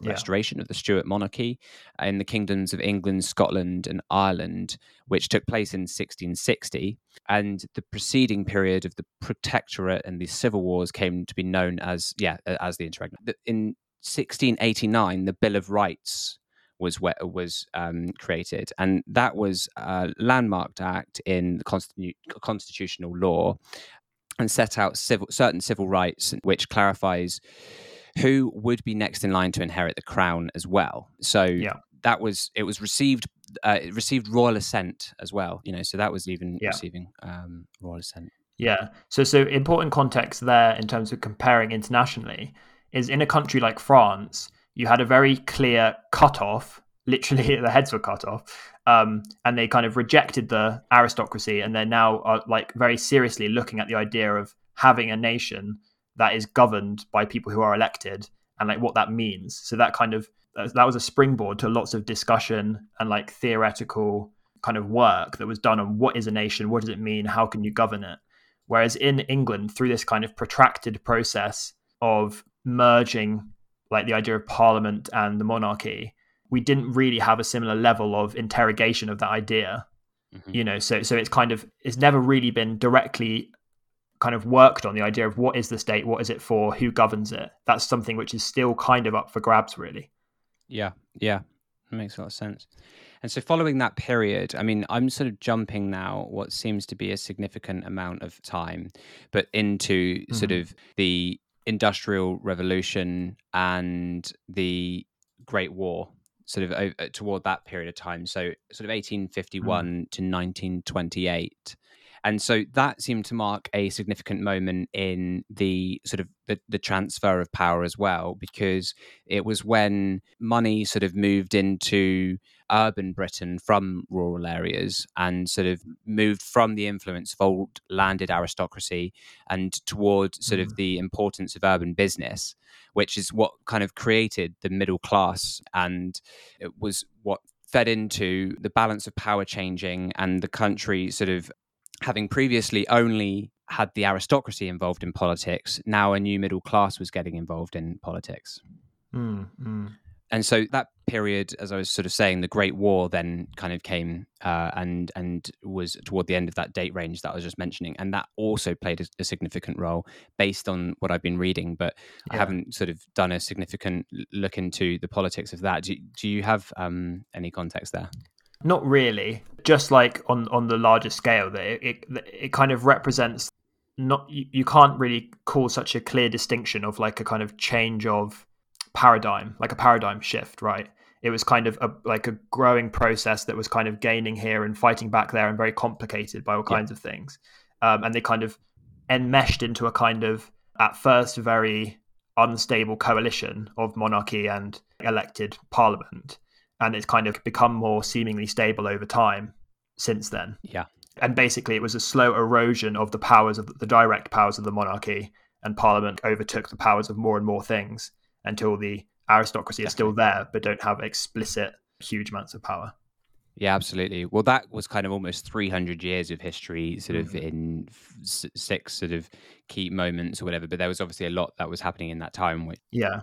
Yeah. restoration of the Stuart monarchy in the kingdoms of England, Scotland, and Ireland, which took place in 1660. And the preceding period of the Protectorate and the Civil Wars came to be known as, yeah, as the interregnum. In 1689, the Bill of Rights was was um, created, and that was a landmarked act in the constitu- constitutional law, and set out civil, certain civil rights, which clarifies who would be next in line to inherit the crown as well. So yeah. that was it was received uh, it received royal assent as well. You know, so that was even yeah. receiving um, royal assent. Yeah. So so important context there in terms of comparing internationally is in a country like France, you had a very clear cutoff literally the heads were cut off. Um, and they kind of rejected the aristocracy, and they're now are like very seriously looking at the idea of having a nation that is governed by people who are elected and like what that means. So that kind of that was a springboard to lots of discussion and like theoretical kind of work that was done on what is a nation, what does it mean, how can you govern it. Whereas in England, through this kind of protracted process of merging like the idea of parliament and the monarchy, we didn't really have a similar level of interrogation of that idea. Mm-hmm. You know, so so it's kind of it's never really been directly kind of worked on the idea of what is the state, what is it for, who governs it. That's something which is still kind of up for grabs, really. Yeah, yeah, it makes a lot of sense. And so, following that period, I mean, I'm sort of jumping now what seems to be a significant amount of time, but into mm-hmm. sort of the Industrial Revolution and the Great War, sort of uh, toward that period of time. So, sort of 1851 mm. to 1928 and so that seemed to mark a significant moment in the sort of the, the, transfer of power as well because it was when money sort of moved into urban britain from rural areas and sort of moved from the influence of old landed aristocracy and towards sort mm. of the importance of urban business which is what kind of created the middle class and it was what fed into the balance of power changing and the country sort of having previously only had the aristocracy involved in politics, now a new middle class was getting involved in politics. Mm, mm. And so that period, as I was sort of saying, the Great War then kind of came uh, and and was toward the end of that date range that I was just mentioning, and that also played a, a significant role based on what I've been reading. But yeah. I haven't sort of done a significant look into the politics of that. Do, do you have um, any context there? Not really. Just like on on the larger scale, that it, it, it kind of represents not you, you can't really call such a clear distinction of like a kind of change of paradigm, like a paradigm shift, right? It was kind of a, like a growing process that was kind of gaining here and fighting back there and very complicated by all kinds yeah. of things. Um, and they kind of enmeshed into a kind of, at first, very unstable coalition of monarchy and elected parliament and it's kind of become more seemingly stable over time since then. Yeah. And basically, it was a slow erosion of the powers of the direct powers of the monarchy, and Parliament overtook the powers of more and more things until the aristocracy is still there, but don't have explicit huge amounts of power. Yeah, absolutely. Well, that was kind of almost 300 years of history, sort of mm-hmm. in six sort of key moments or whatever. But there was obviously a lot that was happening in that time. Which... Yeah.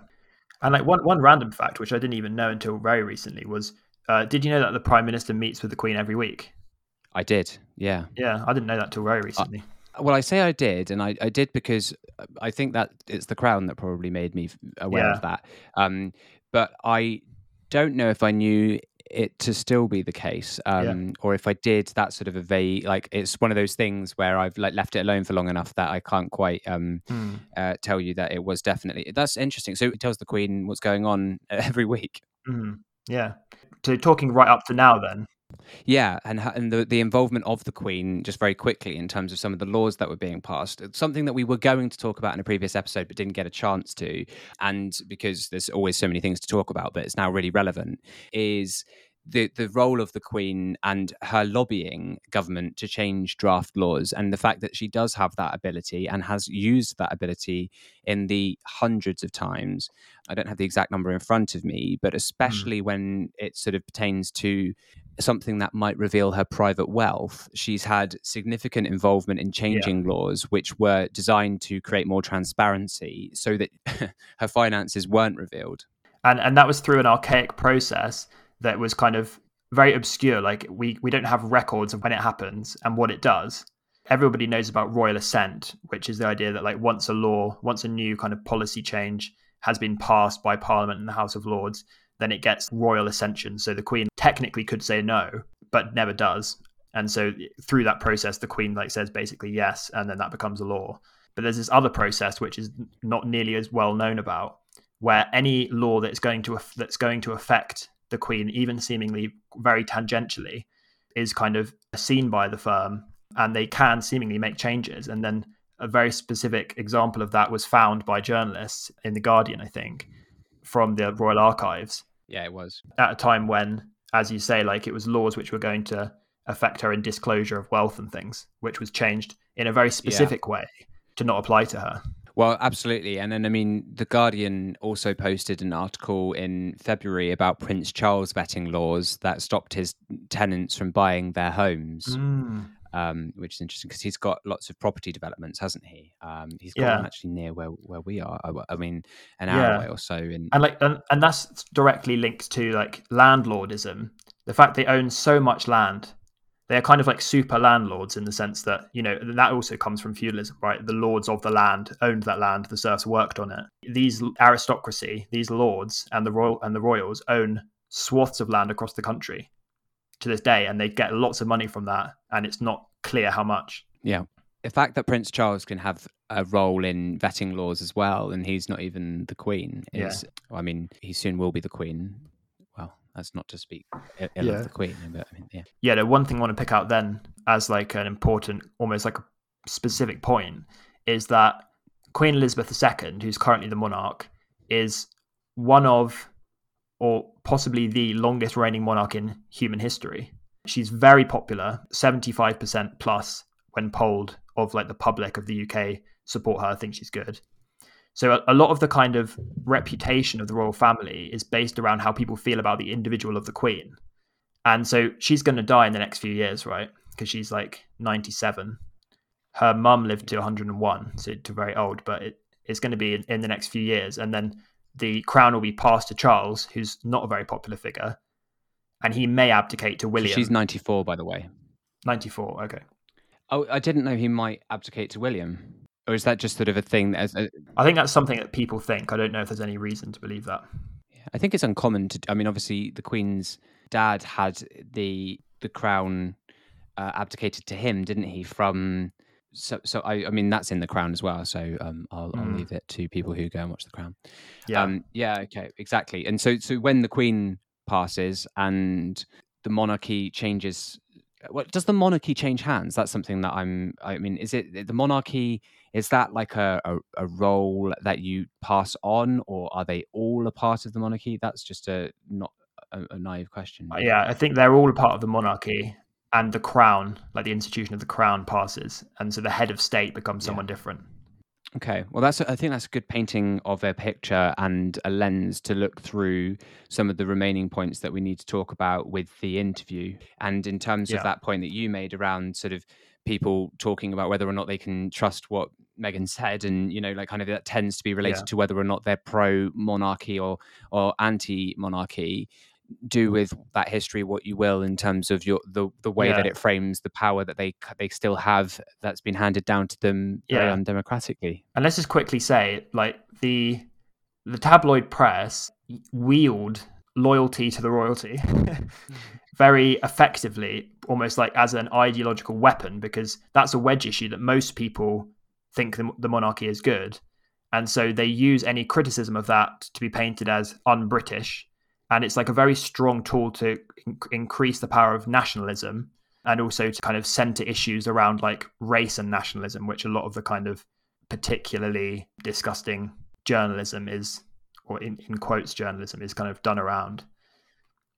And like one one random fact, which I didn't even know until very recently, was uh, did you know that the prime minister meets with the queen every week? I did. Yeah. Yeah, I didn't know that till very recently. well, I say I did, and I, I did because I think that it's the crown that probably made me aware yeah. of that. Um, but I don't know if I knew it to still be the case um, yeah. or if i did that sort of a vague like it's one of those things where i've like left it alone for long enough that i can't quite um, hmm. uh, tell you that it was definitely that's interesting so it tells the queen what's going on every week mm. yeah so talking right up to now then yeah, and and the the involvement of the Queen just very quickly in terms of some of the laws that were being passed. It's something that we were going to talk about in a previous episode, but didn't get a chance to, and because there's always so many things to talk about, but it's now really relevant. Is the the role of the Queen and her lobbying government to change draft laws, and the fact that she does have that ability and has used that ability in the hundreds of times. I don't have the exact number in front of me, but hmm. especially mm. when it sort of pertains to something that might reveal her private wealth, she's had significant involvement in changing yeah. laws which were designed to create more transparency so that her finances weren't revealed. And and that was through an archaic process that was kind of very obscure. Like we we don't have records of when it happens and what it does. Everybody knows about royal assent, which is the idea that like once a law, once a new kind of policy change has been passed by Parliament and the House of Lords, then it gets royal ascension. So the Queen technically could say no, but never does. And so through that process, the Queen like says basically yes, and then that becomes a law. But there's this other process which is not nearly as well known about, where any law that's going to that's going to affect the Queen, even seemingly very tangentially, is kind of seen by the firm and they can seemingly make changes. And then a very specific example of that was found by journalists in The Guardian, I think, from the Royal Archives, Yeah, it was. At a time when, as you say, like it was laws which were going to affect her in disclosure of wealth and things, which was changed in a very specific yeah. way to not apply to her. Well, absolutely. And then, I mean, The Guardian also posted an article in February about Prince Charles vetting laws that stopped his tenants from buying their homes. Mm. Um, which is interesting because he's got lots of property developments, hasn't he? Um, he's got yeah. actually near where where we are. I, I mean, an hour yeah. away or so. In... And like, and, and that's directly linked to like landlordism. The fact they own so much land they're kind of like super landlords in the sense that you know that also comes from feudalism right the lords of the land owned that land the serfs worked on it these aristocracy these lords and the royal and the royals own swaths of land across the country to this day and they get lots of money from that and it's not clear how much yeah the fact that prince charles can have a role in vetting laws as well and he's not even the queen is yeah. i mean he soon will be the queen Well, that's not to speak ill yeah. of the Queen, but I mean, yeah. Yeah, the one thing I want to pick out then as like an important, almost like a specific point, is that Queen Elizabeth II, who's currently the monarch, is one of, or possibly the longest reigning monarch in human history. She's very popular, 75% plus when polled of like the public of the UK support her, think she's good. So a, a, lot of the kind of reputation of the royal family is based around how people feel about the individual of the queen. And so she's going to die in the next few years, right? Because she's like 97. Her mum lived to 101, so to very old, but it, it's going to be in, in the next few years. And then the crown will be passed to Charles, who's not a very popular figure, and he may abdicate to William. She's 94, by the way. 94, okay. Oh, I didn't know he might abdicate to William or is that just sort of a thing? That, a... I think that's something that people think. I don't know if there's any reason to believe that. I think it's uncommon to. I mean, obviously, the Queen's dad had the the crown uh, abdicated to him, didn't he? From so, so I, I mean, that's in the Crown as well. So um, I'll, mm. I'll leave it to people who go and watch the Crown. Yeah, um, yeah, okay, exactly. And so, so when the Queen passes and the monarchy changes what does the monarchy change hands? That's something that I'm. I mean, is it the monarchy? Is that like a, a, a, role that you pass on, or are they all a part of the monarchy? That's just a not a, a naive question. Uh, yeah, I think they're all a part of the monarchy, and the crown, like the institution of the crown, passes, and so the head of state becomes someone yeah. different. Okay, well, that's I think that's a good painting of a picture and a lens to look through some of the remaining points that we need to talk about with the interview. And in terms yeah. of that point that you made around sort of people talking about whether or not they can trust what Meghan said, and you know, like kind of that tends to be related yeah. to whether or not they're pro monarchy or or anti monarchy do with that history what you will in terms of your the the way yeah. that it frames the power that they they still have that's been handed down to them yeah. undemocratically. And let's just quickly say, like the the tabloid press wield loyalty to the royalty very effectively, almost like as an ideological weapon, because that's a wedge issue that most people think the, the monarchy is good. And so they use any criticism of that to be painted as un British and it's like a very strong tool to in- increase the power of nationalism and also to kind of center issues around like race and nationalism which a lot of the kind of particularly disgusting journalism is or in, in quotes journalism is kind of done around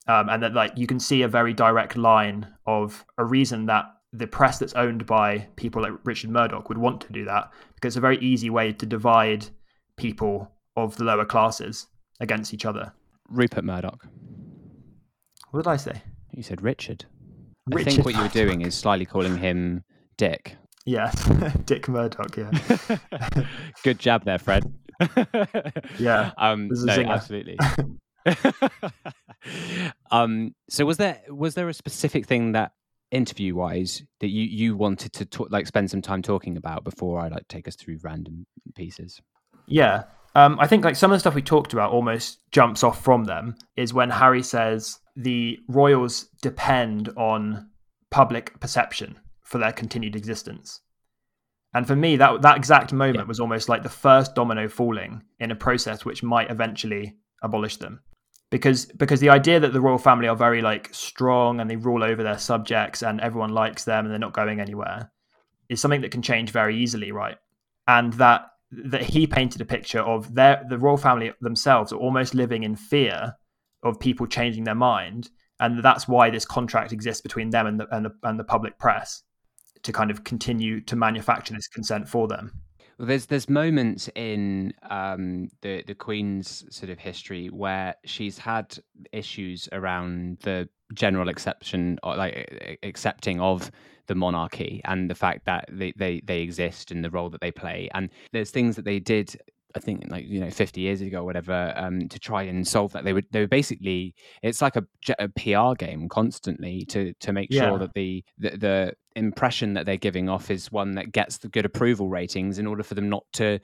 um, and that like you can see a very direct line of a reason that the press that's owned by people like Richard Murdoch would want to do that because it's a very easy way to divide people of the lower classes against each other. Rupert Murdoch. What did I say? You said Richard. Richard. I think what you were doing is slightly calling him Dick. Yes, Dick Murdoch. Yeah. Good jab there, Fred. yeah. Um, no, absolutely. um, so was there was there a specific thing that interview wise that you you wanted to talk, like spend some time talking about before I like take us through random pieces? Yeah. Um, I think like some of the stuff we talked about almost jumps off from them is when Harry says the royals depend on public perception for their continued existence. And for me, that that exact moment yeah. was almost like the first domino falling in a process which might eventually abolish them. Because because the idea that the royal family are very like strong and they rule over their subjects and everyone likes them and they're not going anywhere is something that can change very easily, right? And that that he painted a picture of their the royal family themselves are almost living in fear of people changing their mind, and that's why this contract exists between them and the and the, and the public press to kind of continue to manufacture this consent for them. Well, there's there's moments in um, the the Queen's sort of history where she's had issues around the general exception, or like accepting of the monarchy and the fact that they, they they exist and the role that they play. And there's things that they did I think like you know 50 years ago or whatever um, to try and solve that they would they were basically it's like a, a PR game constantly to to make yeah. sure that the, the, the impression that they're giving off is one that gets the good approval ratings in order for them not to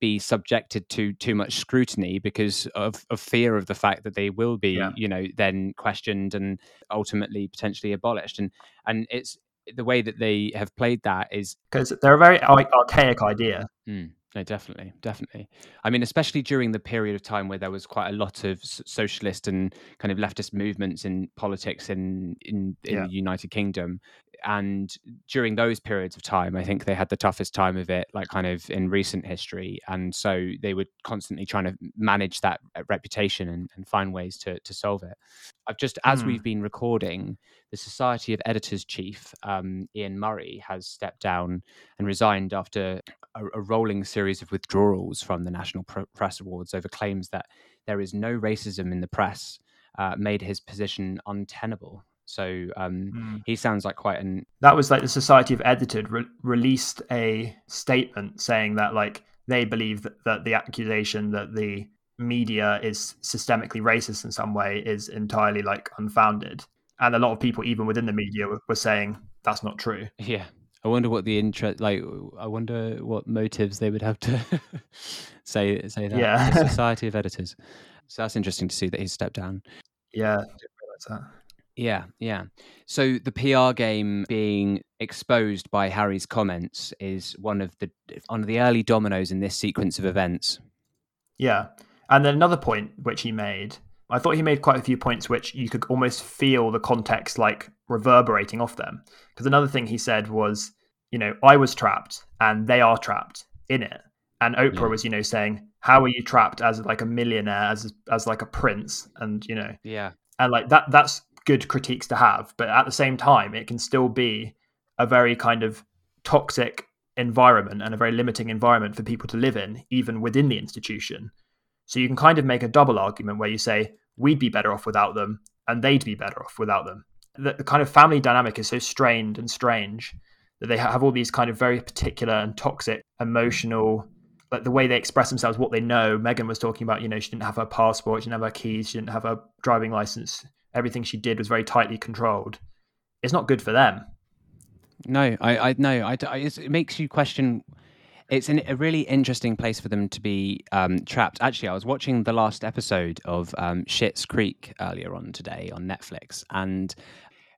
be subjected to too much scrutiny because of, of fear of the fact that they will be yeah. you know then questioned and ultimately potentially abolished and and it's the way that they have played that is because they're a very archaic idea mm. No, definitely, definitely. I mean, especially during the period of time where there was quite a lot of socialist and kind of leftist movements in politics in in, in yeah. the United Kingdom, and during those periods of time, I think they had the toughest time of it, like kind of in recent history, and so they were constantly trying to manage that uh, reputation and, and find ways to to solve it. I've just as mm. we've been recording, the Society of Editors chief um, Ian Murray has stepped down and resigned after a, a rolling series of withdrawals from the National Press Awards over claims that there is no racism in the press, uh, made his position untenable. So um, mm. he sounds like quite an. That was like the Society of Editors re- released a statement saying that like they believe that, that the accusation that the media is systemically racist in some way is entirely like unfounded. And a lot of people, even within the media, were, were saying that's not true. Yeah. I wonder what the interest, like, I wonder what motives they would have to say say that. Yeah, the Society of Editors. So that's interesting to see that he's stepped down. Yeah, I didn't realize that. Yeah, yeah. So the PR game being exposed by Harry's comments is one of the one of the early dominoes in this sequence of events. Yeah, and then another point which he made, I thought he made quite a few points which you could almost feel the context like reverberating off them. Because another thing he said was, you know, I was trapped and they are trapped in it. And Oprah yeah. was, you know, saying, "How are you trapped as like a millionaire, as as like a prince?" And you know, yeah, and like that that's good critiques to have, but at the same time, it can still be a very kind of toxic environment and a very limiting environment for people to live in, even within the institution. So you can kind of make a double argument where you say we'd be better off without them and they'd be better off without them. The, the kind of family dynamic is so strained and strange that they have all these kind of very particular and toxic emotional like the way they express themselves, what they know. Meghan was talking about, you know, she didn't have her passport, she didn't have her keys, she didn't have her driving license. Everything she did was very tightly controlled. It's not good for them. No, I, I no, I, I it makes you question it's an, a really interesting place for them to be um, trapped. Actually, I was watching the last episode of um, Schitt's Creek earlier on today on Netflix, and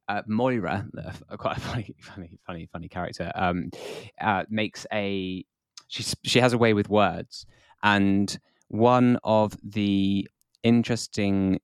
uh, Moira, uh, quite a funny, funny, funny, funny character, um, uh, makes a she she has a way with words, and one of the interesting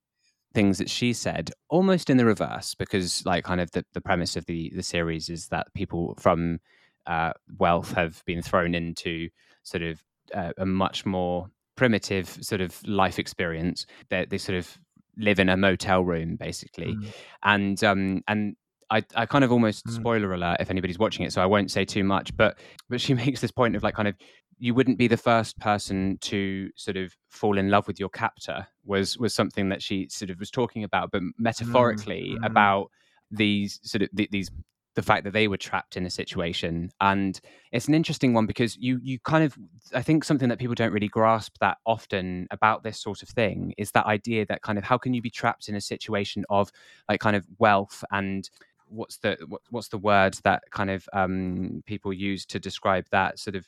things that she said almost in the reverse because like kind of the, the premise of the the series is that people from uh, wealth have been thrown into sort of uh, a much more primitive sort of life experience. They, they sort of live in a motel room basically, mm. and um, and I, I kind of almost mm. spoiler alert if anybody's watching it, so I won't say too much. But but she makes this point of like kind of you wouldn't be the first person to sort of fall in love with your captor was was something that she sort of was talking about, but metaphorically mm. about these sort of these the fact that they were trapped in a situation and it's an interesting one because you you kind of i think something that people don't really grasp that often about this sort of thing is that idea that kind of how can you be trapped in a situation of like kind of wealth and what's the what, what's the word that kind of um, people use to describe that sort of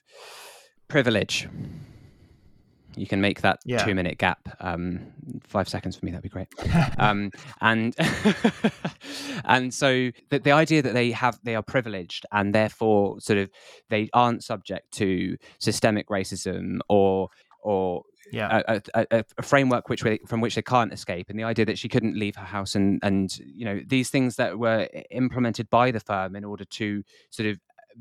privilege you can make that yeah. two minute gap um, five seconds for me that'd be great um, and and so the, the idea that they have they are privileged and therefore sort of they aren't subject to systemic racism or or yeah. a, a, a, framework which from which they can't escape, and the idea that she couldn't leave her house, and and you know these things that were implemented by the firm in order to sort of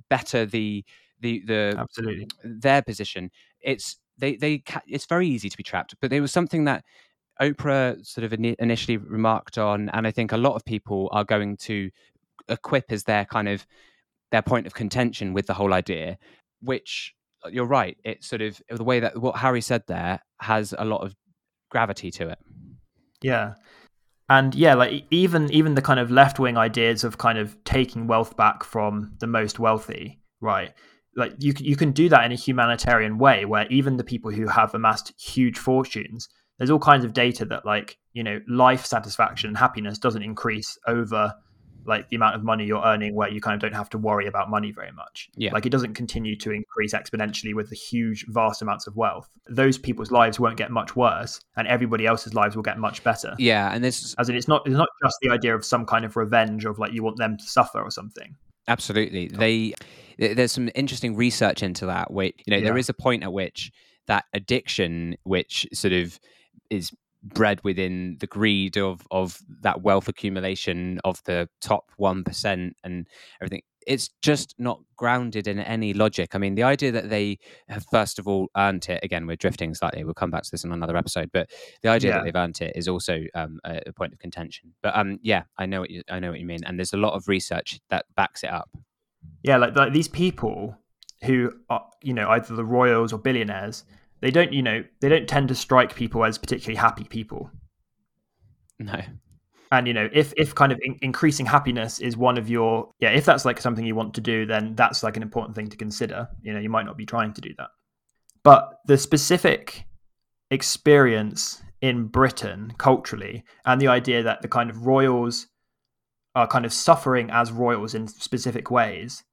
better the the the absolutely their position. It's they they it's very easy to be trapped but there was something that Oprah sort of in- initially remarked on, and I think a lot of people are going to equip as their kind of their point of contention with the whole idea, which uh, you're right. It's sort of the way that what Harry said there has a lot of gravity to it. Yeah. And yeah, like even even the kind of left wing ideas of kind of taking wealth back from the most wealthy, right? Like you you can do that in a humanitarian way, where even the people who have amassed huge fortunes, there's all kinds of data that like you know life satisfaction and happiness doesn't increase over like the amount of money you're earning where you kind of don't have to worry about money very much. Yeah. Like it doesn't continue to increase exponentially with the huge, vast amounts of wealth. Those people's lives won't get much worse and everybody else's lives will get much better. Yeah. And this as in it's not it's not just the idea of some kind of revenge of like you want them to suffer or something. Absolutely. They there's some interesting research into that where you know, yeah. there is a point at which that addiction which sort of is bred within the greed of of that wealth accumulation of the top 1% and everything it's just not grounded in any logic. I mean, the idea that they have first of all earned it. Again, we're drifting slightly. We'll come back to this in another episode. But the idea yeah. that they've earned it is also um, a, a, point of contention. But um, yeah, I know what you, I know what you mean, and there's a lot of research that backs it up. Yeah, like, like these people who are, you know, either the royals or billionaires they don't, you know, they don't tend to strike people as particularly happy people. No. And you know, if if kind of in- increasing happiness is one of your yeah, if that's like something you want to do, then that's like an important thing to consider. You know, you might not be trying to do that. But the specific experience in Britain culturally and the idea that the kind of royals are kind of suffering as royals in specific ways,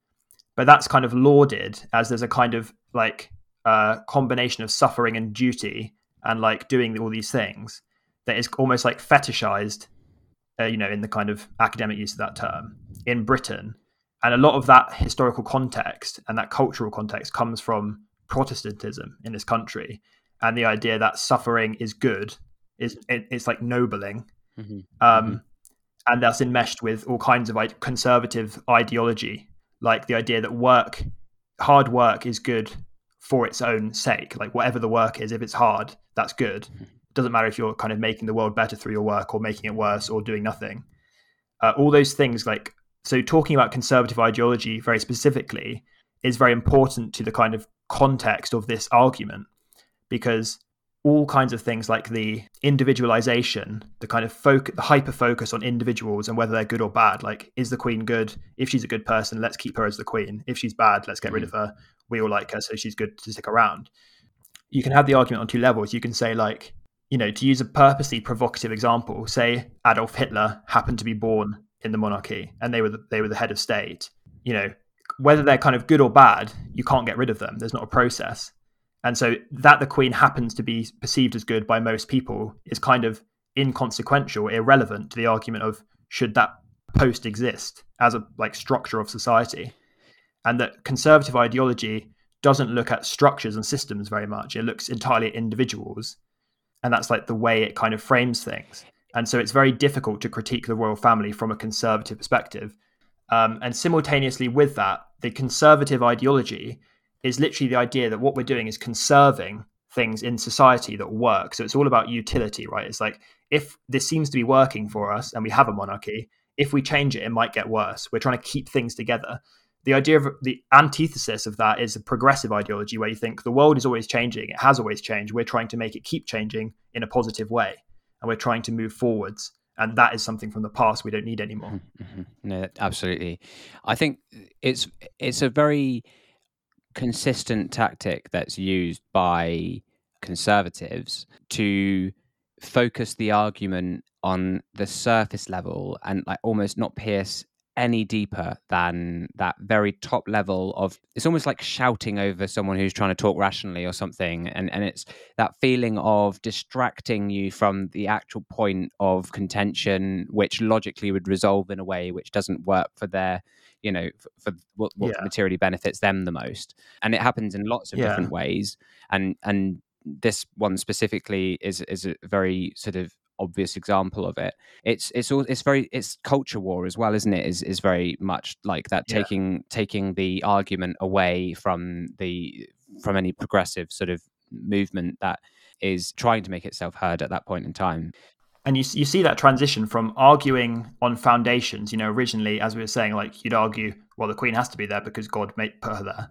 but that's kind of lauded as there's a kind of like uh, combination of suffering and duty and like doing all these things that is almost like fetishized, uh, you know, in the kind of academic use of that term in Britain. And a lot of that historical context and that cultural context comes from Protestantism in this country and the idea that suffering is good is it, it's like nobling. Mm-hmm. Um, mm-hmm. And that's enmeshed with all kinds of conservative ideology, like the idea that work, hard work is good for its own sake. Like whatever the work is, if it's hard, that's good. It mm-hmm. doesn't matter if you're kind of making the world better through your work or making it worse or doing nothing. Uh, all those things, like so, talking about conservative ideology very specifically is very important to the kind of context of this argument because all kinds of things like the individualization, the kind of focus, the hyper focus on individuals and whether they're good or bad. Like, is the queen good? If she's a good person, let's keep her as the queen. If she's bad, let's get mm-hmm. rid of her. We all like her, so she's good to stick around. You can have the argument on two levels. You can say, like, you know, to use a purposely provocative example, say Adolf Hitler happened to be born in the monarchy and they were the, they were the head of state. You know, whether they're kind of good or bad, you can't get rid of them. There's not a process and so that the queen happens to be perceived as good by most people is kind of inconsequential, irrelevant to the argument of should that post exist as a like structure of society. And that conservative ideology doesn't look at structures and systems very much. It looks entirely at individuals. And that's like the way it kind of frames things. And so it's very difficult to critique the royal family from a conservative perspective. Um, and simultaneously with that, the conservative ideology is literally the idea that what we're doing is conserving things in society that work. So it's all about utility, right? It's like if this seems to be working for us and we have a monarchy, if we change it, it might get worse. We're trying to keep things together. The idea of the antithesis of that is a progressive ideology where you think the world is always changing, it has always changed. We're trying to make it keep changing in a positive way, and we're trying to move forwards. And that is something from the past we don't need anymore. Mm-hmm. mm-hmm. No, absolutely. I think it's it's a very consistent tactic that's used by conservatives to focus the argument on the surface level and like almost not pierce any deeper than that very top level of it's almost like shouting over someone who's trying to talk rationally or something. And and it's that feeling of distracting you from the actual point of contention which logically would resolve in a way which doesn't work for their you know for, for what, what yeah. materially benefits them the most and it happens in lots of yeah. different ways and and this one specifically is is a very sort of obvious example of it. It's it's all it's very it's culture war as well, isn't it? Is is very much like that yeah. taking taking the argument away from the from any progressive sort of movement that is trying to make itself heard at that point in time and you you see that transition from arguing on foundations. You know, originally, as we were saying, like you'd argue, well, the Queen has to be there because God made put her there,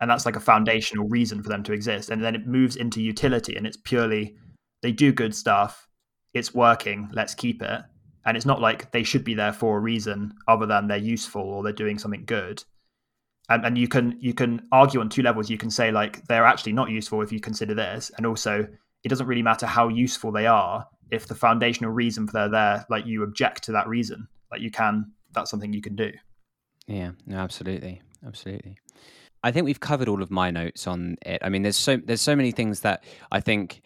and that's like a foundational reason for them to exist. And then it moves into utility, and it's purely they do good stuff, it's working, let's keep it. And it's not like they should be there for a reason other than they're useful or they're doing something good. And, and you can you can argue on two levels. You can say like they're actually not useful if you consider this, and also it doesn't really matter how useful they are if the foundational reason for they're there, like you object to that reason, like you can, that's something you can do. Yeah, no, absolutely, absolutely. I think we've covered all of my notes on it. I mean, there's so there's so many things that I think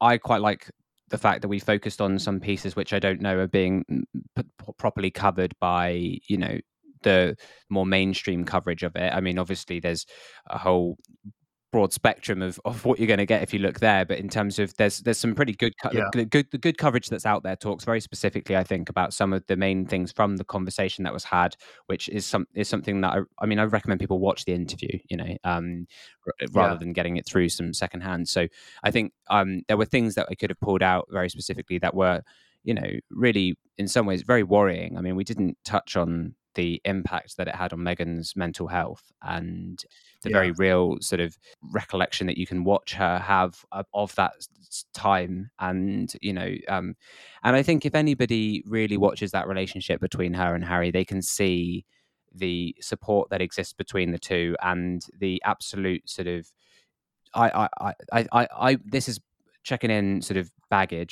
I quite like the fact that we focused on some pieces which I don't know are being mm, p- properly covered by you know the more mainstream coverage of it. I mean, obviously, there's a whole broad spectrum of, of what you're going to get if you look there. But in terms of there's there's some pretty good co- yeah. good the good coverage that's out there talks very specifically, I think, about some of the main things from the conversation that was had, which is some is something that I, I mean I recommend people watch the interview, you know, um, r- rather yeah. than getting it through some secondhand. So I think um, there were things that I could have pulled out very specifically that were you know really in some ways very worrying. I mean, we didn't touch on the impact that it had on Meghan's mental health and the yeah. very real sort of recollection that you can watch her have of that time and you know um, and i think if anybody really watches that relationship between her and harry they can see the support that exists between the two and the absolute sort of i i i i, I this is checking in sort of baggage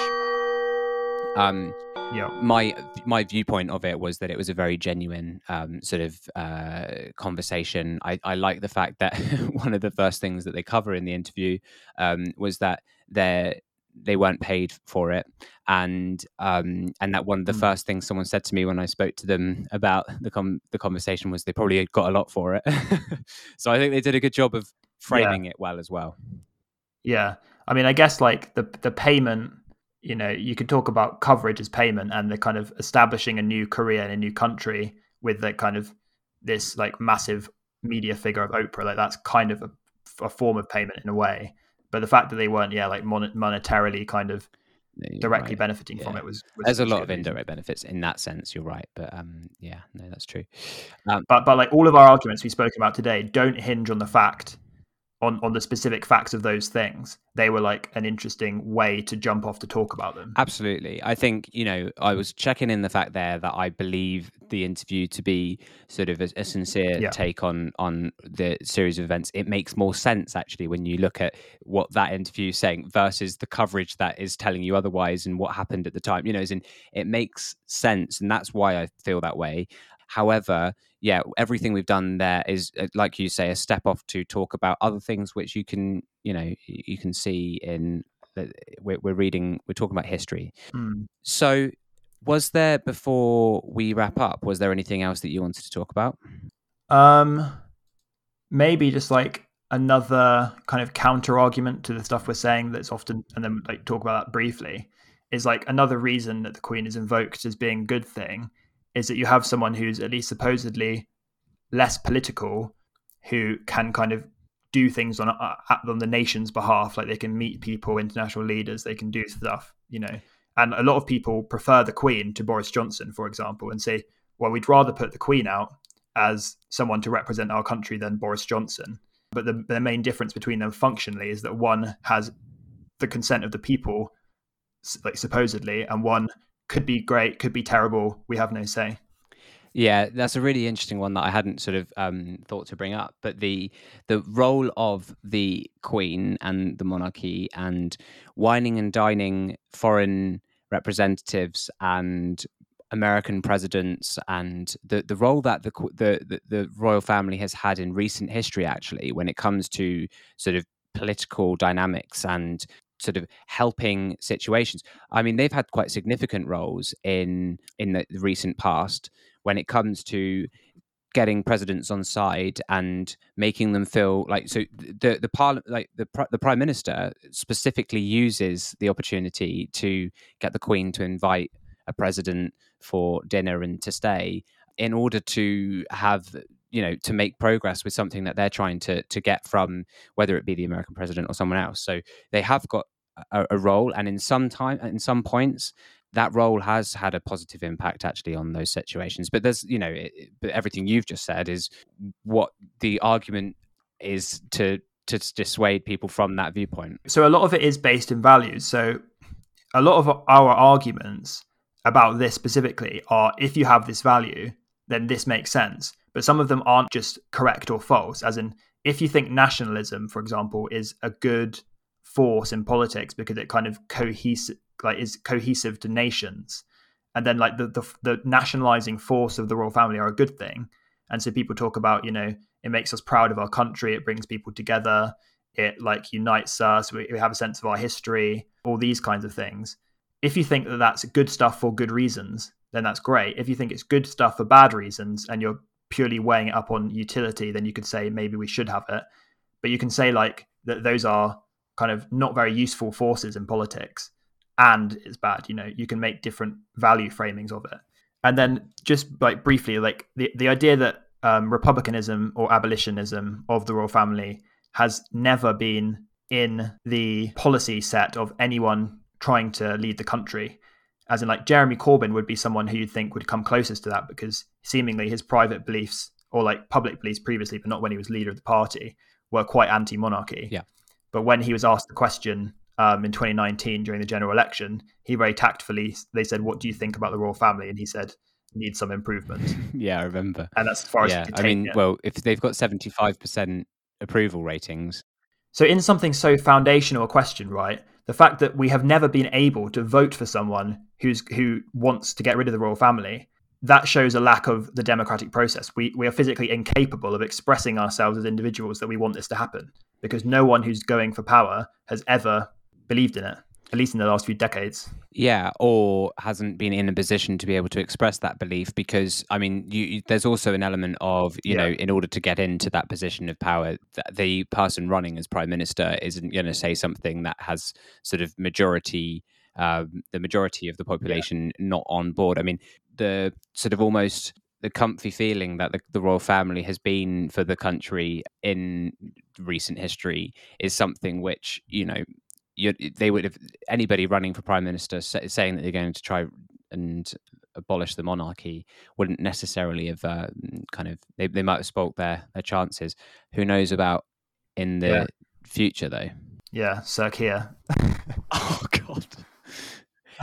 um yeah. my my viewpoint of it was that it was a very genuine um, sort of uh, conversation. I i like the fact that one of the first things that they cover in the interview um, was that they they weren't paid for it. And um, and that one of the mm. first things someone said to me when I spoke to them about the com- the conversation was they probably got a lot for it. So I think they did a good job of framing yeah. it well as well. Yeah. I mean I guess like the the payment you know you could talk about coverage as payment and the kind of establishing a new career in a new country with the kind of this like massive media figure of Oprah like that's kind of a, a form of payment in a way but the fact that they weren't yeah like mon- monetarily kind of directly right. benefiting yeah. from it was, was there's a lot of indirect benefits in that sense you're right but um yeah no that's true um, but but like all of our arguments we spoke about today don't hinge on the fact on on the specific facts of those things they were like an interesting way to jump off to talk about them. Absolutely. I think you know i was checking in the fact there that i believe the interview to be sort of a, a sincere yeah. take on on the series of events. It makes more sense actually when you look at what that interview is saying versus the coverage that is telling you otherwise and what happened at the time you know as in it makes sense and that's why i feel that way However, yeah, everything we've done there is, uh, like you say, a step off to talk about other things which you can, you know, you can see in. We're, we're reading. We're talking about history. Mm. So, was there before we wrap up? Was there anything else that you wanted to talk about? Um, maybe just like another kind of counter argument to the stuff we're saying that's often, and then like talk about that briefly, is like another reason that the Queen is invoked as being a good thing is that you have someone who's at least supposedly less political who can kind of do things on uh, on the nation's behalf. Like they can meet people international leaders they can do stuff you know. And a lot of people prefer the queen to boris johnson for example and say well we'd rather put the queen out as someone to represent our country than boris johnson. But the, the main difference between them functionally is that one has the consent of the people like supposedly and one could be great, could be terrible. We have no say. Yeah, that's a really interesting one that I hadn't sort of um, thought to bring up. But the the role of the Queen and the monarchy and wining and dining foreign representatives and American presidents and the, the role that the, the the royal family has had in recent history, actually, when it comes to sort of political dynamics and sort of helping situations. I mean, they've had quite significant roles in in the recent past when it comes to getting presidents on side and making them feel like so the the parliament like the the prime minister specifically uses the opportunity to get the queen to invite a president for dinner and to stay in order to have you know to make progress with something that they're trying to to get from whether it be the American president or someone else. So they have got a, a role, and in some time, in some points, that role has had a positive impact actually on those situations. But there's, you know, it, but everything you've just said is what the argument is to to dissuade people from that viewpoint. So a lot of it is based in values. So a lot of our arguments about this specifically are if you have this value, then this makes sense. But some of them aren't just correct or false. As in, if you think nationalism, for example, is a good force in politics because it kind of cohesive like is cohesive to nations and then like the, the the nationalizing force of the royal family are a good thing and so people talk about you know it makes us proud of our country it brings people together it like unites us we, we have a sense of our history all these kinds of things if you think that that's good stuff for good reasons then that's great if you think it's good stuff for bad reasons and you're purely weighing it up on utility then you could say maybe we should have it. But you can say like that those are kind of not very useful forces in politics and it's bad you know you can make different value framings of it. And then just like briefly like the, the idea that um, republicanism or abolitionism of the royal family has never been in the policy set of anyone trying to lead the country. As in like jeremy corbyn would be someone who you'd think would come closest to that because seemingly his private beliefs or like public beliefs previously but not when he was leader of the party were quite anti-monarchy yeah but when he was asked the question um, in 2019 during the general election, he very tactfully they said, "What do you think about the royal family?" And he said, "Need some improvement." yeah, I remember. And that's as far yeah, as I mean, it. well, if they've got 75 percent approval ratings, so in something so foundational a question, right? The fact that we have never been able to vote for someone who's who wants to get rid of the royal family that shows a lack of the democratic process. We we are physically incapable of expressing ourselves as individuals that we want this to happen because no one who's going for power has ever believed in it, at least in the last few decades. Yeah, or hasn't been in a position to be able to express that belief because, I mean, you, there's also an element of, you yeah. know, in order to get into that position of power, the person running as prime minister isn't going to say something that has sort of majority. Um, the majority of the population yeah. not on board. I mean, the sort of almost the comfy feeling that the, the, royal family has been for the country in recent history is something which you know you, they would have anybody running for prime minister say, saying that they're going to try and abolish the monarchy wouldn't necessarily have uh, kind of they, they might have spoilt their their chances. Who knows about in the yeah. future though? Yeah, Sir Keir.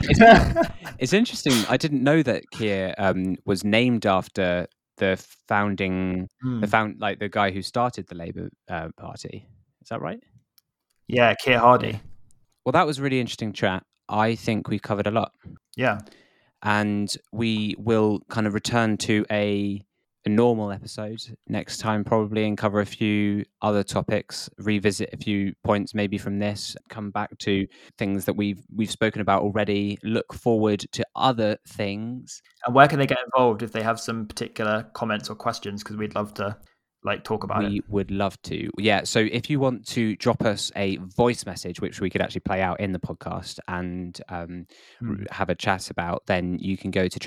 It's, it's, interesting. I didn't know that Keir um, was named after the founding, mm. the hmm. found like the guy who started the Labour uh, Party. Is that right? Yeah, Keir Hardie. Well, that was really interesting chat. I think we covered a lot. Yeah. And we will kind of return to a, a normal episode next time, probably, and cover a few other topics, revisit a few points maybe from this, come back to things that we've we've spoken about already, look forward to other things. And where can they get involved if they have some particular comments or questions? Because we'd love to like talk about we it. would love to. Yeah. So if you want to drop us a voice message, which we could actually play out in the podcast and um, mm. have a chat about, then you can go to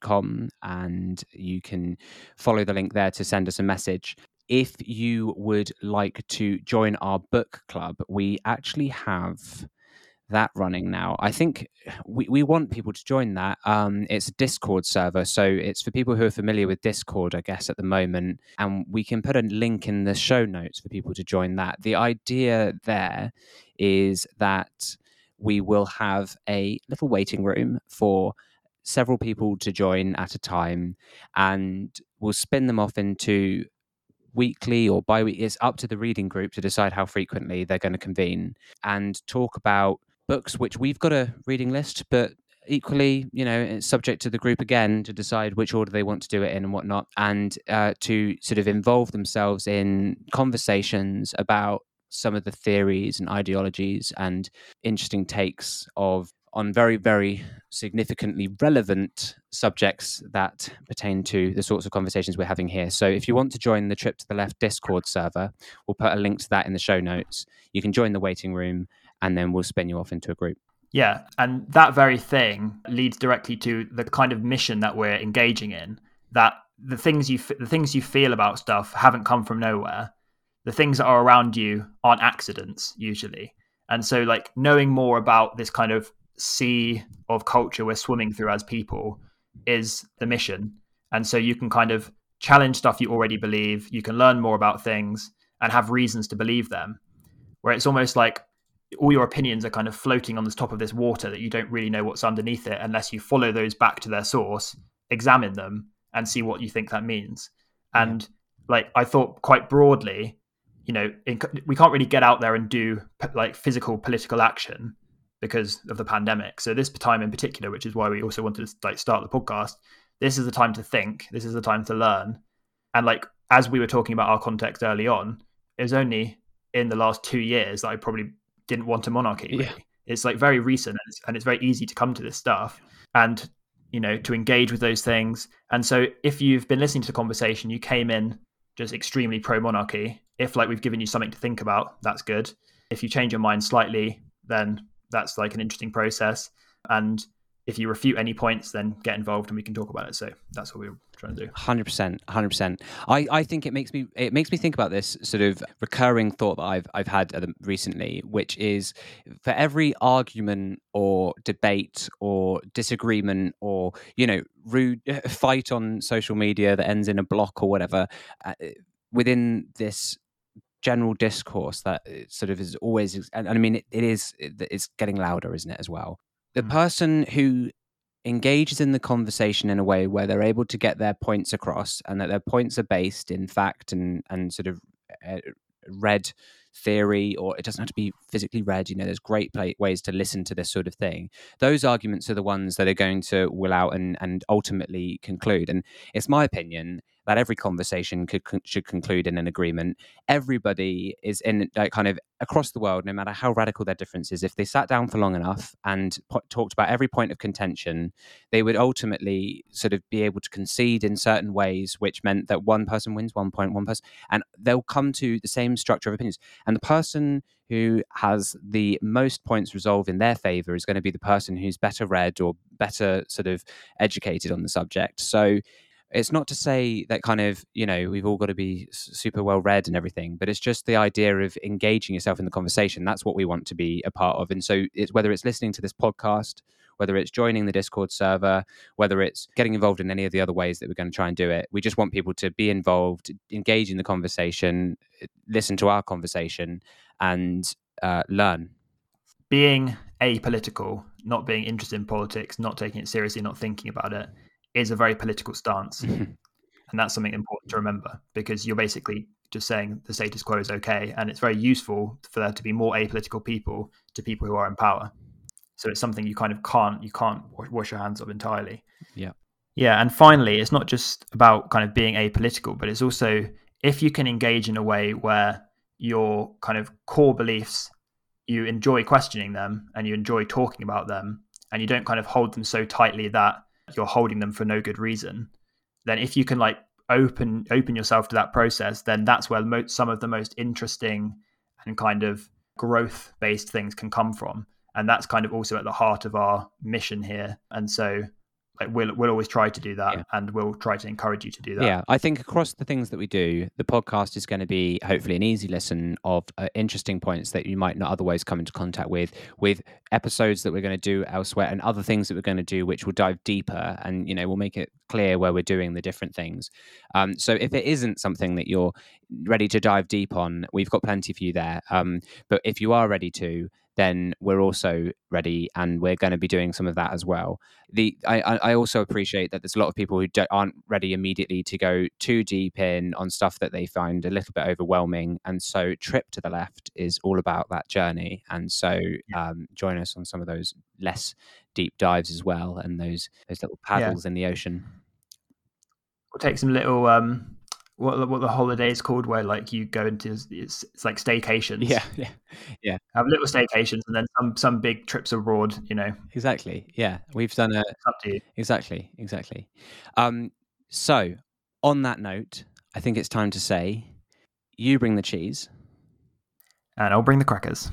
triptotheleft.com and you can follow the link there to send us a message. If you would like to join our book club, we actually have that running now. I think we, we want people to join that. Um, it's a Discord server, so it's for people who are familiar with Discord, I guess, at the moment. And we can put a link in the show notes for people to join that. The idea there is that we will have a little waiting room for several people to join at a time, and we'll spin them off into weekly or bi-weekly it's up to the reading group to decide how frequently they're going to convene and talk about books which we've got a reading list, but equally, you know, it's subject to the group again to decide which order they want to do it in and whatnot, and uh, to sort of involve themselves in conversations about some of the theories and ideologies and interesting takes of on very very significantly relevant subjects that pertain to the sorts of conversations we're having here so if you want to join the trip to the left discord server we'll put a link to that in the show notes you can join the waiting room and then we'll spin you off into a group. Yeah, and that very thing leads directly to the kind of mission that we're engaging in. That the things you the things you feel about stuff haven't come from nowhere. The things that are around you aren't accidents usually, And so, like, knowing more about this kind of sea of culture we're swimming through as people is the mission. And so, you can kind of challenge stuff you already believe, you can learn more about things and have reasons to believe them. Where it's almost like all your opinions are kind of floating on the top of this water that you don't really know what's underneath it unless you follow those back to their source, examine them, and see what you think that means. And like I thought quite broadly, you know, in, we can't really get out there and do like physical political action because of the pandemic. So this time in particular, which is why we also wanted to like start the podcast, this is the time to think. This is the time to learn. And like as we were talking about our context early on, it was only in the last two years that I probably didn't want a monarchy. Really. Yeah. It's like very recent and it's, and it's very easy to come to this stuff and you know to engage with those things. And so if you've been listening to the conversation, you came in just extremely pro monarchy. If like we've given you something to think about, that's good. If you change your mind slightly, then that's like an interesting process. And if you refute any points, then get involved and we can talk about it. So that's what we are trying to do. Hundred percent, hundred percent. I I think it makes me it makes me think about this sort of recurring thought that I've I've had recently, which is for every argument or debate or disagreement or you know rude fight on social media that ends in a block or whatever uh, within this general discourse that sort of is always and, I mean it, it is it's getting louder isn't it as well? The mm. person who engages in the conversation in a way where they're able to get their points across and that their points are based in fact and and sort of uh, read theory or it doesn't have to be physically read you know there's great play- ways to listen to this sort of thing. Those arguments are the ones that are going to will out and and ultimately conclude. And it's my opinion that every conversation could should conclude in an agreement. Everybody is in like kind of across the world, no matter how radical their difference is. If they sat down for long enough and po- talked about every point of contention, they would ultimately sort of be able to concede in certain ways, which meant that one person wins one point, one person, and they'll come to the same structure of opinions. And the person who has the most points resolved in their favor is going to be the person who's better read or better sort of educated on the subject. So it's not to say that kind of you know we've all got to be super well read and everything but it's just the idea of engaging yourself in the conversation. That's what we want to be a part of. And so it's whether it's listening to this podcast whether it's joining the discord server whether it's getting involved in any of the other ways that we're going to try and do it we just want people to be involved engage in the conversation listen to our conversation and uh, learn. Being apolitical not being interested in politics not taking it seriously not thinking about it is a very political stance. Mm-hmm. and that's something important to remember because you're basically just saying the status quo is okay. And it's very useful for there to be more apolitical people to people who are in power. So it's something you kind of can't you can't wash your hands of entirely. Yeah. Yeah, and finally, it's not just about kind of being apolitical, but it's also if you can engage in a way where your kind of core beliefs, you enjoy questioning them and you enjoy talking about them, and you don't kind of hold them so tightly that you're holding them for no good reason then if you can like open open yourself to that process then that's where mo- some of the most interesting and kind of growth based things can come from. And that's kind of also at the heart of our mission here. And so like we'll we'll always try to do that yeah. and we'll try to encourage you to do that. Yeah i think across the things that we do the podcast is going to be hopefully an easy listen of uh, interesting points that you might not otherwise come into contact with with episodes that we're going to do elsewhere and other things that we're going to do which will dive deeper and you know we'll make it clear where we're doing the different things. Um, so if it isn't something that you're ready to dive deep on we've got plenty for you there. Um, but if you are ready to then we're also ready and we're going to be doing some of that as well. The I, I also appreciate that there's a lot of people who aren't ready immediately to go too deep in on stuff that they find a little bit overwhelming, and so Trip to the Left is all about that journey. And so um, join us on some of those less deep dives as well, and those those little paddles yeah. in the ocean. We'll take some little um, what what the holiday is called, where like you go into it's, it's like staycations. Yeah, yeah, yeah. Have little staycations and then some some big trips abroad. You know. Exactly. Yeah, we've done a. It's up to you. Exactly. Exactly. Um. So, on that note, I think it's time to say, you bring the cheese, and I'll bring the crackers.